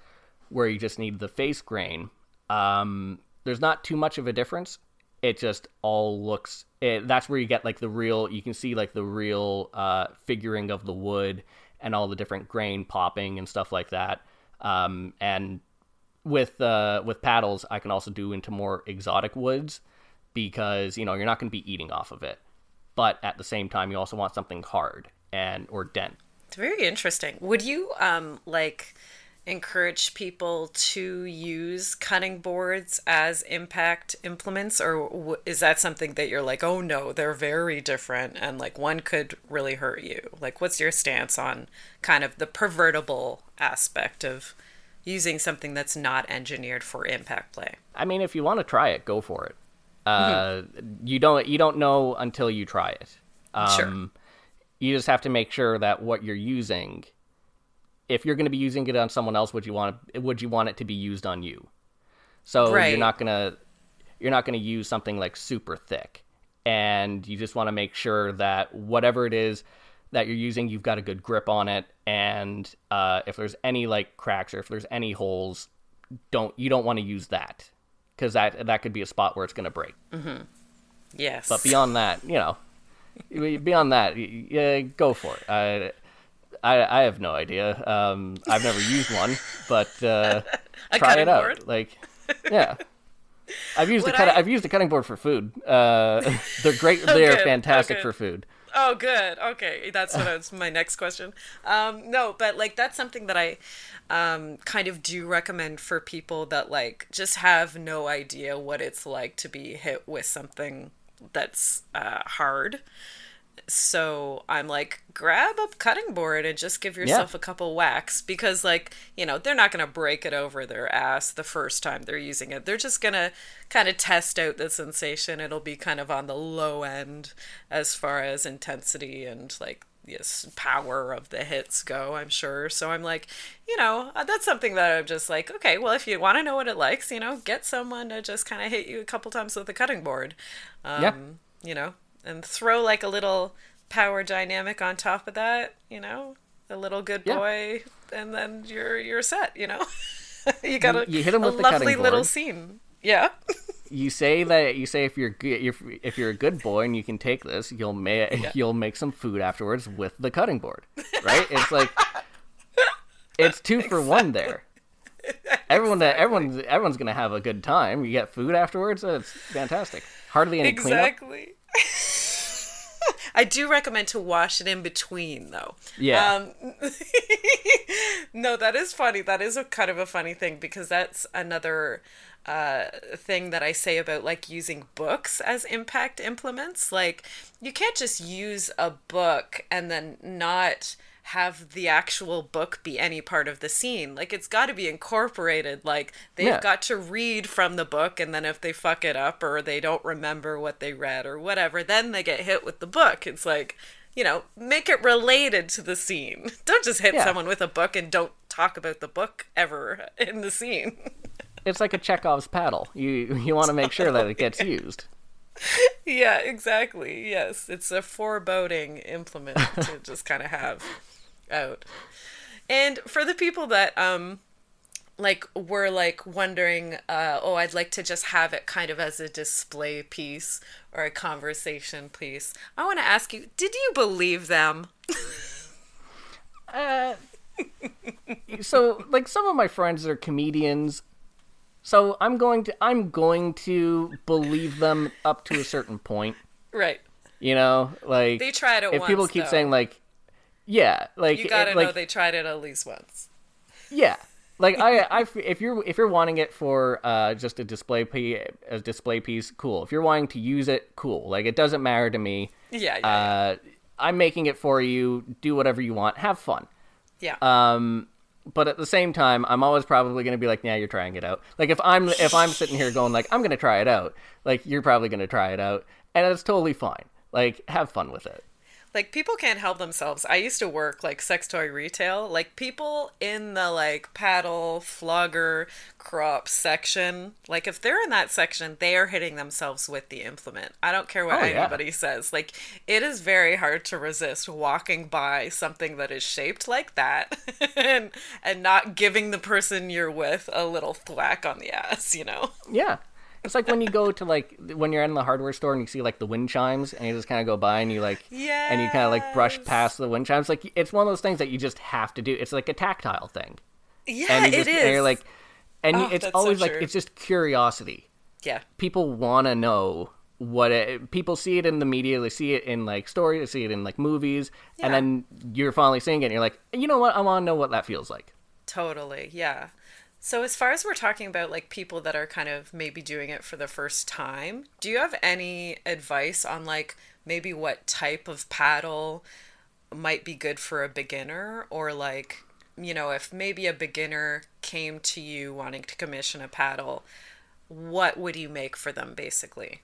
where you just need the face grain um, there's not too much of a difference. It just all looks it, that's where you get like the real you can see like the real uh, figuring of the wood and all the different grain popping and stuff like that. Um, and with uh, with paddles i can also do into more exotic woods because you know you're not going to be eating off of it but at the same time you also want something hard and or dent It's very interesting. Would you um like encourage people to use cutting boards as impact implements or w- is that something that you're like, "Oh no, they're very different and like one could really hurt you?" Like what's your stance on kind of the pervertible aspect of using something that's not engineered for impact play? I mean, if you want to try it, go for it. Uh, You don't you don't know until you try it. Um, Sure. You just have to make sure that what you're using, if you're going to be using it on someone else, would you want would you want it to be used on you? So Right. you're not gonna you're not gonna use something like super thick, and you just want to make sure that whatever it is that you're using, you've got a good grip on it, and uh, if there's any like cracks or if there's any holes, don't you don't want to use that because that that could be a spot where it's going to break. Mm-hmm. Yes. But beyond that, you know, beyond that, yeah, go for it. I, I, I have no idea. Um, I've never used one, but uh, try it out. board? Like, yeah. I've used a Would cut. I- I've used a cutting board for food. Uh, they're great. Oh, they're. Oh, fantastic good. for food. Oh, good. Okay, that's what was my next question. Um, no, but like that's something that I um, kind of do recommend for people that like just have no idea what it's like to be hit with something that's uh, hard. So I'm like, grab a cutting board and just give yourself a couple whacks because, like, you know, they're not going to break it over their ass the first time they're using it. They're just going to kind of test out the sensation. It'll be kind of on the low end as far as intensity and, like, yes, power of the hits go, I'm sure. So I'm like, you know, uh, that's something that I'm just like, okay, well, if you want to know what it likes, you know, get someone to just kind of hit you a couple times with a cutting board. Um, Yeah. You know, and throw like a little power dynamic on top of that, you know, a little good Yeah. boy, and then you're you're set, you know. you got a, You- hit a with the lovely little scene. Yeah. You say that you say if you're good, if, if you're a good boy and you can take this, you'll make you'll make some food afterwards with the cutting board, right? It's like it's two for one there. Everyone, everyone's everyone's gonna have a good time. You get food afterwards. It's fantastic. Hardly any cleanup. exactly. I do recommend to wash it in between, though. Yeah. Um, no, that is funny. That is a kind of a funny thing because that's another uh, thing that I say about like using books as impact implements. Like, you can't just use a book and then not have the actual book be any part of the scene. Like, it's got to be incorporated. Like, they've Yeah. got to read from the book, and then if they fuck it up or they don't remember what they read or whatever, then they get hit with the book. It's like, you know, make it related to the scene. Don't just hit Yeah. someone with a book and don't talk about the book ever in the scene. It's like a Chekhov's paddle. You you want to make sure that it gets used. yeah, exactly. Yes, it's a foreboding implement to just kind of have out. And for the people that um like were like wondering uh oh I'd like to just have it kind of as a display piece or a conversation piece. I want to ask you, did you believe them? Uh so like some of my friends are comedians so i'm going to i'm going to believe them up to a certain point Right. you know like They tried it if once, people keep though. saying like yeah like You got to it- like know they tried it at least once. yeah like I, I if you're if you're wanting it for uh just a display piece a display piece cool if you're wanting to use it cool like it doesn't matter to me Yeah, yeah. uh i'm making it for you do whatever you want have fun yeah. Um, but at the same time, I'm always probably going to be like, "Yeah, you're trying it out." Like if I'm if I'm sitting here going like, "I'm going to try it out," like you're probably going to try it out, and it's totally fine. Like have fun with it. Like people can't help themselves. I used to work like sex toy retail. Like people in the like paddle flogger crop section like if they're in that section they are hitting themselves with the implement. I don't care what Oh, yeah. anybody says. Like it is very hard to resist walking by something that is shaped like that and and not giving the person you're with a little thwack on the ass you know? Yeah. It's like when you go to like when you're in the hardware store and you see like the wind chimes and you just kind of go by and you like yeah and you kind of like brush past the wind chimes like it's one of those things that you just have to do. It's like a tactile thing. yeah And you it just is and you're like and Oh, it's that's so always like it's just curiosity. yeah people want to know what it, people see it in the media they see it in like stories they see it in like movies Yeah. and then you're finally seeing it and you're like you know what i want to know what that feels like Totally, yeah. So as far as we're talking about like people that are kind of maybe doing it for the first time, do you have any advice on like maybe what type of paddle might be good for a beginner or like you know, if maybe a beginner came to you wanting to commission a paddle, what would you make for them basically?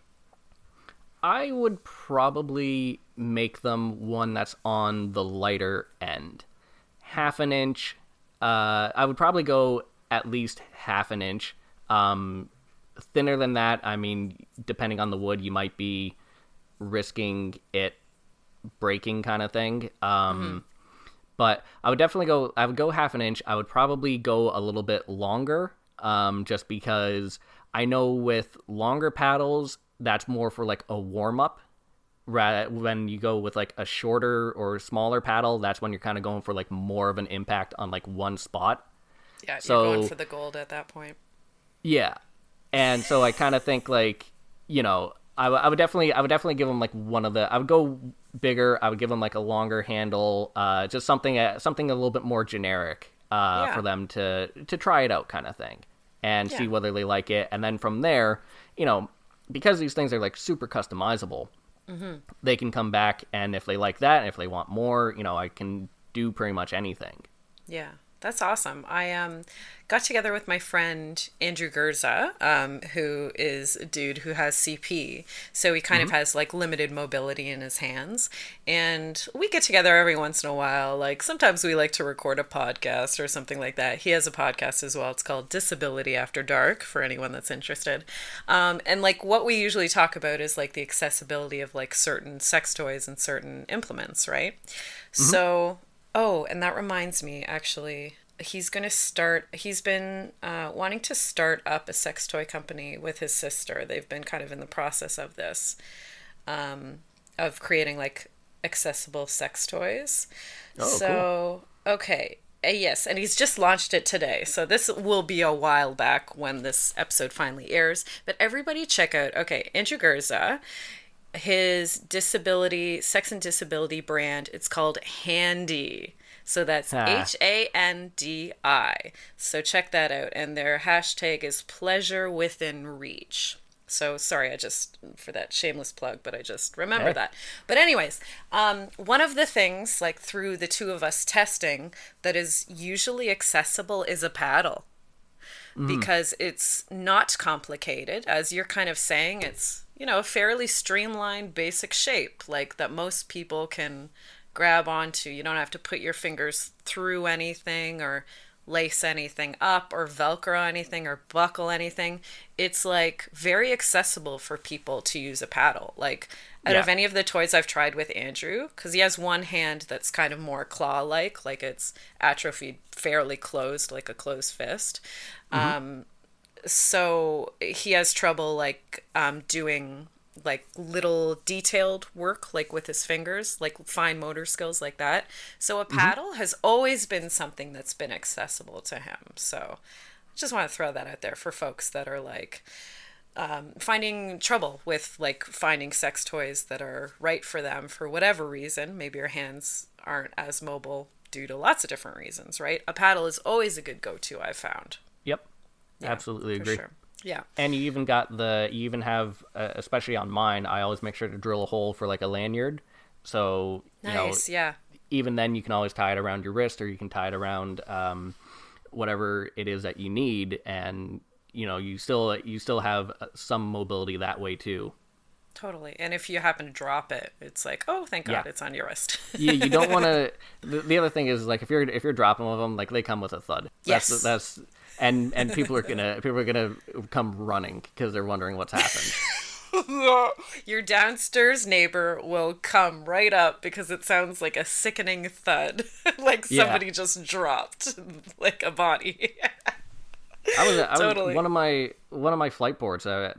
i would probably make them one that's on the lighter end half an inch uh, i would probably go at least half an inch um, thinner than that i mean depending on the wood you might be risking it breaking kind of thing um, but I would definitely go. I would go half an inch. I would probably go a little bit longer, um, just because I know with longer paddles, that's more for like a warm up. When you go with like a shorter or smaller paddle, that's when you're kind of going for like more of an impact on like one spot. Yeah, you're going for the gold at that point. Yeah, and so I kind of think like you know I, w- I would definitely I would definitely give them like one of the I would go bigger. I would give them like a longer handle, uh, just something uh, something a little bit more generic uh, Yeah. for them to to try it out kind of thing and see whether they like it. And then from there, you know, because these things are like super customizable, Mm-hmm. they can come back and if they like that, and if they want more, you know, I can do pretty much anything. Yeah, that's awesome. I um got together with my friend Andrew Gurza, um, who is a dude who has CP, so he kind of has like limited mobility in his hands, and we get together every once in a while. Like sometimes we like to record a podcast or something like that. He has a podcast as well. It's called Disability After Dark for anyone that's interested. Um, and like what we usually talk about is like the accessibility of like certain sex toys and certain implements, right? So Oh, and that reminds me, actually, he's going to start, he's been uh, wanting to start up a sex toy company with his sister. They've been kind of in the process of this, um, of creating like accessible sex toys. Oh, so, okay. Uh, yes, and he's just launched it today. So this will be a while back when this episode finally airs. But everybody check out, okay, Andrew Gurza his disability sex and disability brand. It's called Handi. So that's Ah. h-a-n-d-i so check that out. And their hashtag is pleasure within reach. So sorry i just for that shameless plug but i just remember Hey. that. But anyways um, one of the things like through the two of us testing that is usually accessible is a paddle Mm. because it's not complicated. As you're kind of saying, it's, you know, a fairly streamlined, basic shape, like that most people can grab onto. You don't have to put your fingers through anything or lace anything up or velcro anything or buckle anything it's like very accessible for people to use a paddle like out of any of the toys i've tried with andrew because he has one hand that's kind of more claw like like it's atrophied fairly closed like a closed fist. Um so he has trouble like um doing like little detailed work like with his fingers like fine motor skills like that. So a paddle has always been something that's been accessible to him. So i just want to throw that out there for folks that are like um, finding trouble with like finding sex toys that are right for them for whatever reason maybe your hands aren't as mobile due to lots of different reasons right a paddle is always a good go-to i've found Yep. Absolutely agree. sure yeah And you even got the you even have uh, especially on mine. I always make sure to drill a hole for like a lanyard. So you nice know, yeah even then you can always tie it around your wrist or you can tie it around um, whatever it is that you need, and you know you still you still have uh, some mobility that way too. Totally. And if you happen to drop it, it's like, oh, thank God Yeah. it's on your wrist. you, you don't want to. The, the other thing is like if you're if you're dropping one of them, like they come with a thud. That's, Yes. That's and and people are gonna people are gonna come running because they're wondering what's happened. your downstairs neighbor will come right up because it sounds like a sickening thud. like Yeah. somebody just dropped like a body. I was, I was one of my one of my flight boards. I,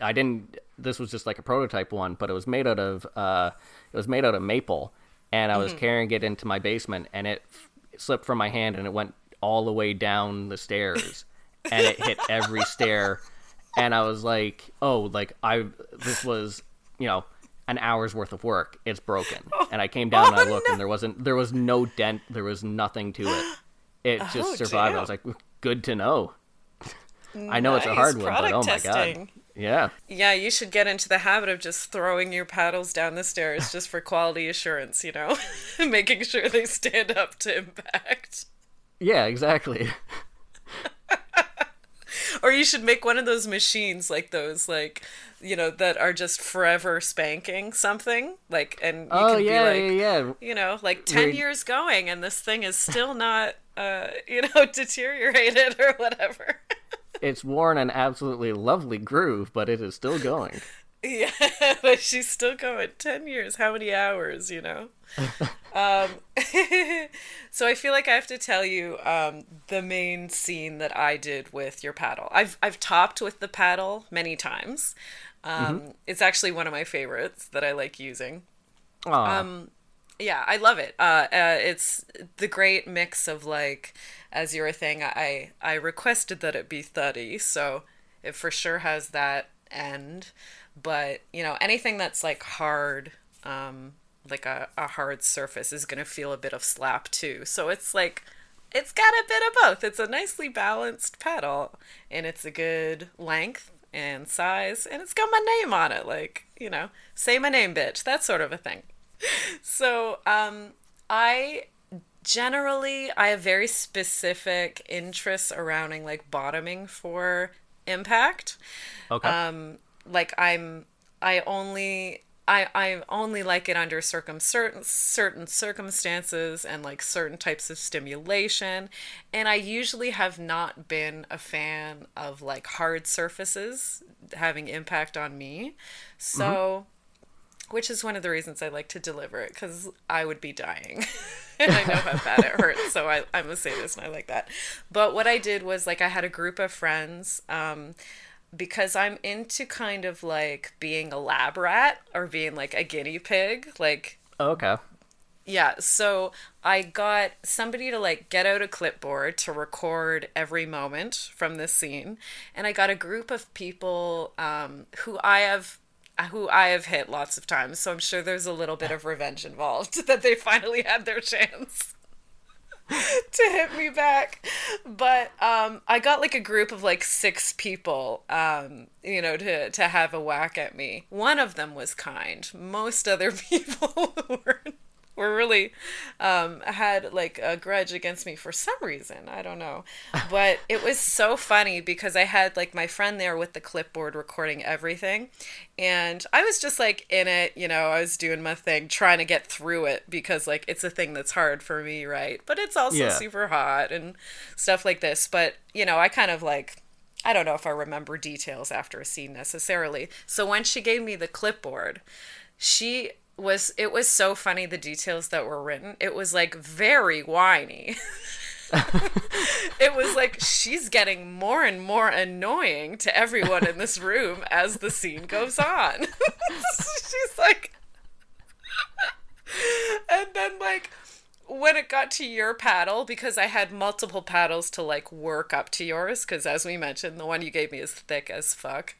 I didn't. This was just like a prototype one, but it was made out of uh, it was made out of maple, and I was Mm-hmm. carrying it into my basement, and it f- slipped from my hand, and it went all the way down the stairs, and it hit every stair, and I was like, oh, like I this was you know an hour's worth of work. It's broken, and I came down and I Oh, looked, and there wasn't there was no dent, there was nothing to it. It just Oh, survived. I was like, good to know. I know it's a hard one, but product oh my god. Yeah. Yeah, you should get into the habit of just throwing your paddles down the stairs just for quality assurance, you know? Making sure they stand up to impact. Yeah, exactly. Or you should make one of those machines like those, like, you know, that are just forever spanking something. Like, and you oh can yeah, be like, yeah, yeah. you know, like 10 Where- years going and this thing is still not, uh, you know, deteriorated or whatever. It's worn an absolutely lovely groove, but it is still going. Yeah, but she's still going. 10 years, how many hours, you know? um, so I feel like I have to tell you um, the main scene that I did with your paddle. I've, I've topped with the paddle many times. Um, It's actually one of my favorites that I like using. Aw. Um, yeah, I love it. Uh, uh, it's the great mix of like, as you were saying I I requested that it be thuddy, so it for sure has that end. But you know, anything that's like hard, um, like a, a hard surface, is gonna feel a bit of slap too. So it's like, it's got a bit of both. It's a nicely balanced pedal and it's a good length and size, and it's got my name on it. Like you know, say my name, bitch. That sort of a thing so um i generally i have very specific interests surrounding like bottoming for impact. Okay. um like i'm i only I, I only like it under circum certain certain circumstances and like certain types of stimulation. And I usually have not been a fan of like hard surfaces having impact on me. So which is one of the reasons I like to deliver it because I would be dying. and I know how bad it hurts, so I, I'm a sadist and I like that. But what I did was like I had a group of friends um, because I'm into kind of like being a lab rat or being like a guinea pig. Like, okay. yeah, so I got somebody to like get out a clipboard to record every moment from this scene, and I got a group of people um, who I have who I have hit lots of times. So I'm sure there's a little bit of revenge involved that they finally had their chance to hit me back. But um, I got like a group of like six people, um, you know, to to have a whack at me. One of them was kind. Most other people were were really um, had like a grudge against me for some reason. I don't know. But it was so funny because I had like my friend there with the clipboard recording everything. And I was just like in it, you know, I was doing my thing, trying to get through it because like it's a thing that's hard for me, right? But it's also Yeah. super hot and stuff like this. But, you know, I kind of like I don't know if I remember details after a scene necessarily. So when she gave me the clipboard, she was it was so funny the details that were written. It was like very whiny. it was like she's getting more and more annoying to everyone in this room as the scene goes on. she's like and then like when it got to your paddle because i had multiple paddles to like work up to yours because as we mentioned the one you gave me is thick as fuck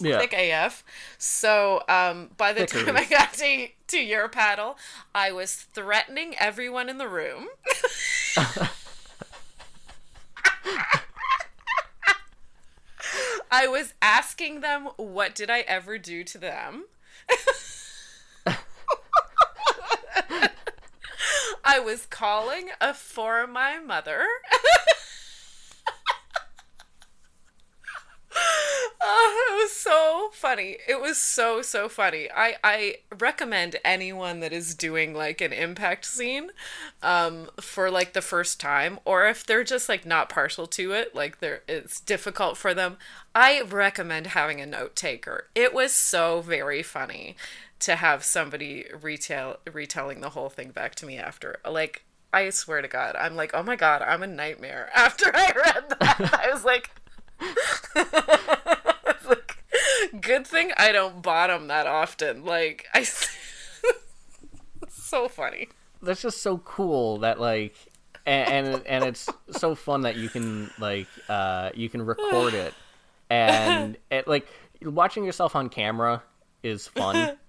Yeah. thick af so um by the Thicker time i got to to your paddle i was threatening everyone in the room i was asking them what did i ever do to them I was calling a for my mother. oh, it was so funny. It was so so funny. I I recommend anyone that is doing like an impact scene um for like the first time or if they're just like not partial to it, like they're it's difficult for them. I recommend having a note taker. It was so very funny to have somebody retail retelling the whole thing back to me after. Like I swear to God, I'm like, oh my God, I'm a nightmare. After I read that, I was like, I was like, good thing I don't bottom that often. Like I, so funny. That's just so cool that like, and and, and it's so fun that you can like uh you can record it, and it like watching yourself on camera is fun.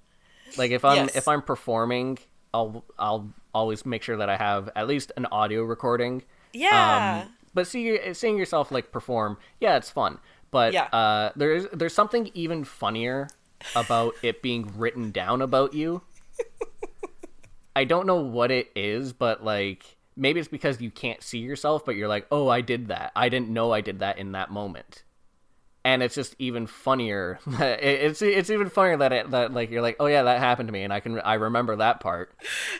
Like if I'm Yes. if I'm performing, I'll I'll always make sure that I have at least an audio recording. Yeah. Um, but see, seeing yourself like perform, yeah, it's fun. But Yeah. uh, there's there's something even funnier about it being written down about you. I don't know what it is, but like maybe it's because you can't see yourself, but you're like, oh, I did that. I didn't know I did that in that moment. And it's just even funnier. It's it's even funnier that it that like you're like, oh yeah, that happened to me, and I can I remember that part.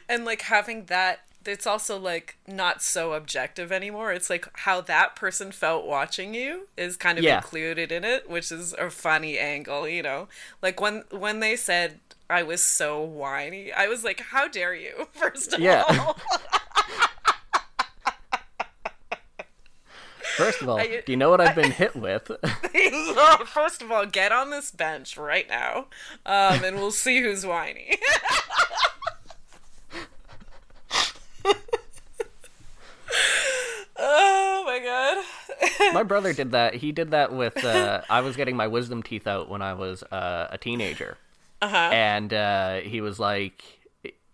and like having that it's also like not so objective anymore it's like how that person felt watching you is kind of Yeah. included in it which is a funny angle you know like when when they said i was so whiny i was like how dare you first of Yeah. all First of all, I- do you know what I've been hit with? first of all get on this bench right now um, and we'll see who's whiny oh my god my brother did that. He did that with. Uh, I was getting my wisdom teeth out when I was uh, a teenager, uh-huh and uh, he was like,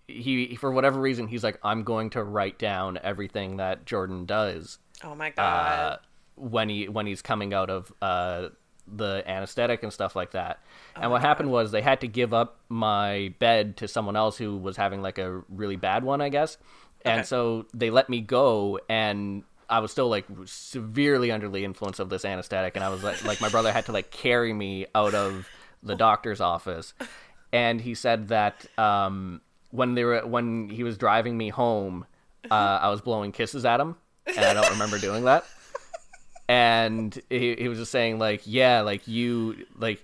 he for whatever reason, he's like, I'm going to write down everything that Jordan does oh my god uh, when he when he's coming out of uh, the anesthetic and stuff like that. Oh and what happened was they had to give up my bed to someone else who was having like a really bad one, I guess. Okay. And so they let me go, and I was still like severely under the influence of this anesthetic, and I was like, like my brother had to like carry me out of the doctor's office, and he said that um, when they were when he was driving me home, uh, I was blowing kisses at him, and I don't remember doing that. And he, he was just saying like yeah like you like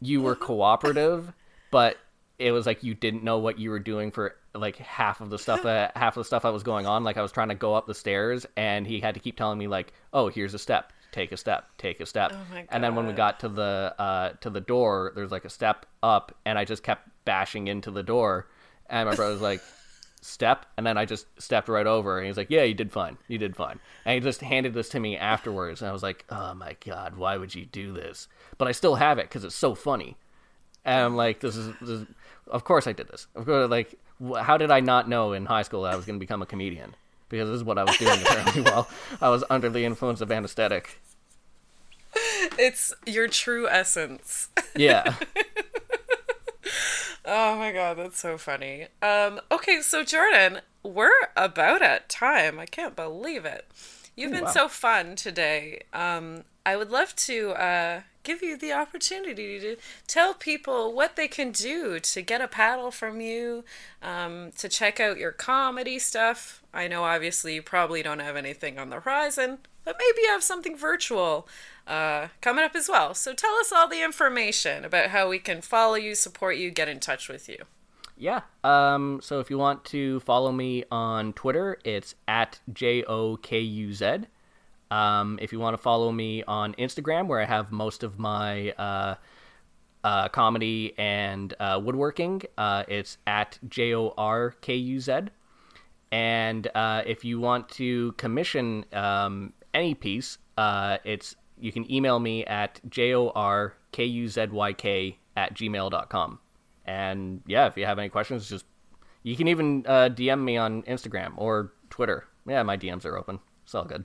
you were cooperative but it was like you didn't know what you were doing for like half of the stuff that half of the stuff that was going on. Like i was trying to go up the stairs and he had to keep telling me like oh here's a step. Take a step. Take a step. Oh my and then when we got to the uh to the door there's like a step up and i just kept bashing into the door. And my brother's like step? And then i just stepped right over and he's like yeah you did fine. You did fine. And he just handed this to me afterwards and i was like oh my god why would you do this? But i still have it because it's so funny. And i'm like this is, this is of course i did this. Of course like how did i not know in high school that i was going to become a comedian because this is what i was doing apparently while i was under the influence of anesthetic it's your true essence yeah Oh my god, that's so funny. Um, okay, so Jordan, we're about at time. I can't believe it. You've been wow. so fun today. Um, I would love to uh, give you the opportunity to tell people what they can do to get a paddle from you, um, to check out your comedy stuff. I know obviously you probably don't have anything on the horizon, but maybe you have something virtual uh, coming up as well. So tell us all the information about how we can follow you, support you, get in touch with you. Yeah. Um, so if you want to follow me on Twitter, it's at J O K U Z. Um, if you want to follow me on Instagram, where I have most of my uh, uh, comedy and uh, woodworking, uh, it's at J O R K U Z. And uh, if you want to commission um, any piece, uh, it's you can email me at j o r k u z y k at gmail.com. And yeah, if you have any questions, just you can even DM me on Instagram or Twitter. Yeah, my DMs are open. It's all good.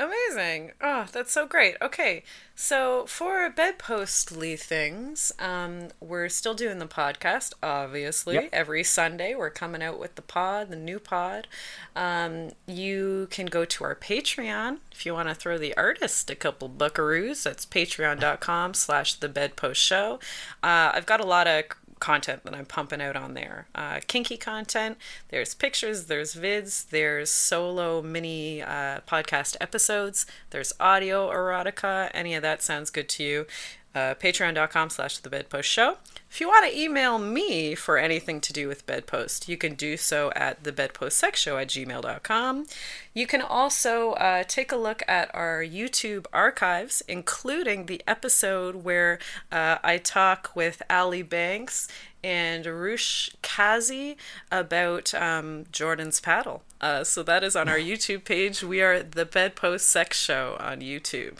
Amazing. Oh, that's so great. Okay, so for bedpostly things, um, we're still doing the podcast, obviously. Yep. Every Sunday, we're coming out with the pod, the new pod. Um, you can go to our Patreon if you want to throw the artist a couple buckaroos. That's patreon.com slash the bedpost show. Uh, I've got a lot of content that I'm pumping out on there. Uh, kinky content. There's pictures. There's vids. There's solo mini uh, podcast episodes. There's audio erotica. Any of that sounds good to you? Uh, Patreon.com slash The Bedpost Show. If you want to email me for anything to do with Bedpost, you can do so at thebedpostsexshow at gmail.com. You can also uh, take a look at our YouTube archives, including the episode where uh, I talk with Ali Banks and Rush Kazi about um, Jordan's paddle. Uh, so that is on our YouTube page. We are the Bedpost Sex Show on YouTube.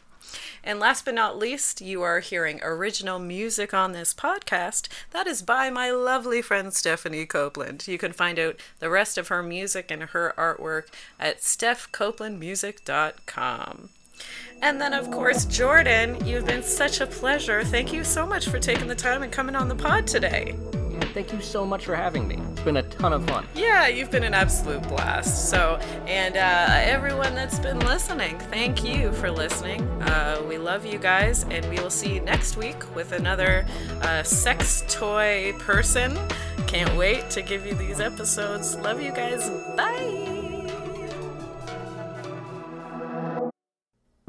And last but not least, you are hearing original music on this podcast. That is by my lovely friend Stephanie Copeland. You can find out the rest of her music and her artwork at stephcopelandmusic.com. And then, of course, Jordan, you've been such a pleasure. Thank you so much for taking the time and coming on the pod today. Yeah, thank you so much for having me. It's been a ton of fun. Yeah, you've been an absolute blast. So, and uh, everyone that's been listening, thank you for listening. Uh, we love you guys, and we will see you next week with another uh, sex toy person. Can't wait to give you these episodes. Love you guys. Bye.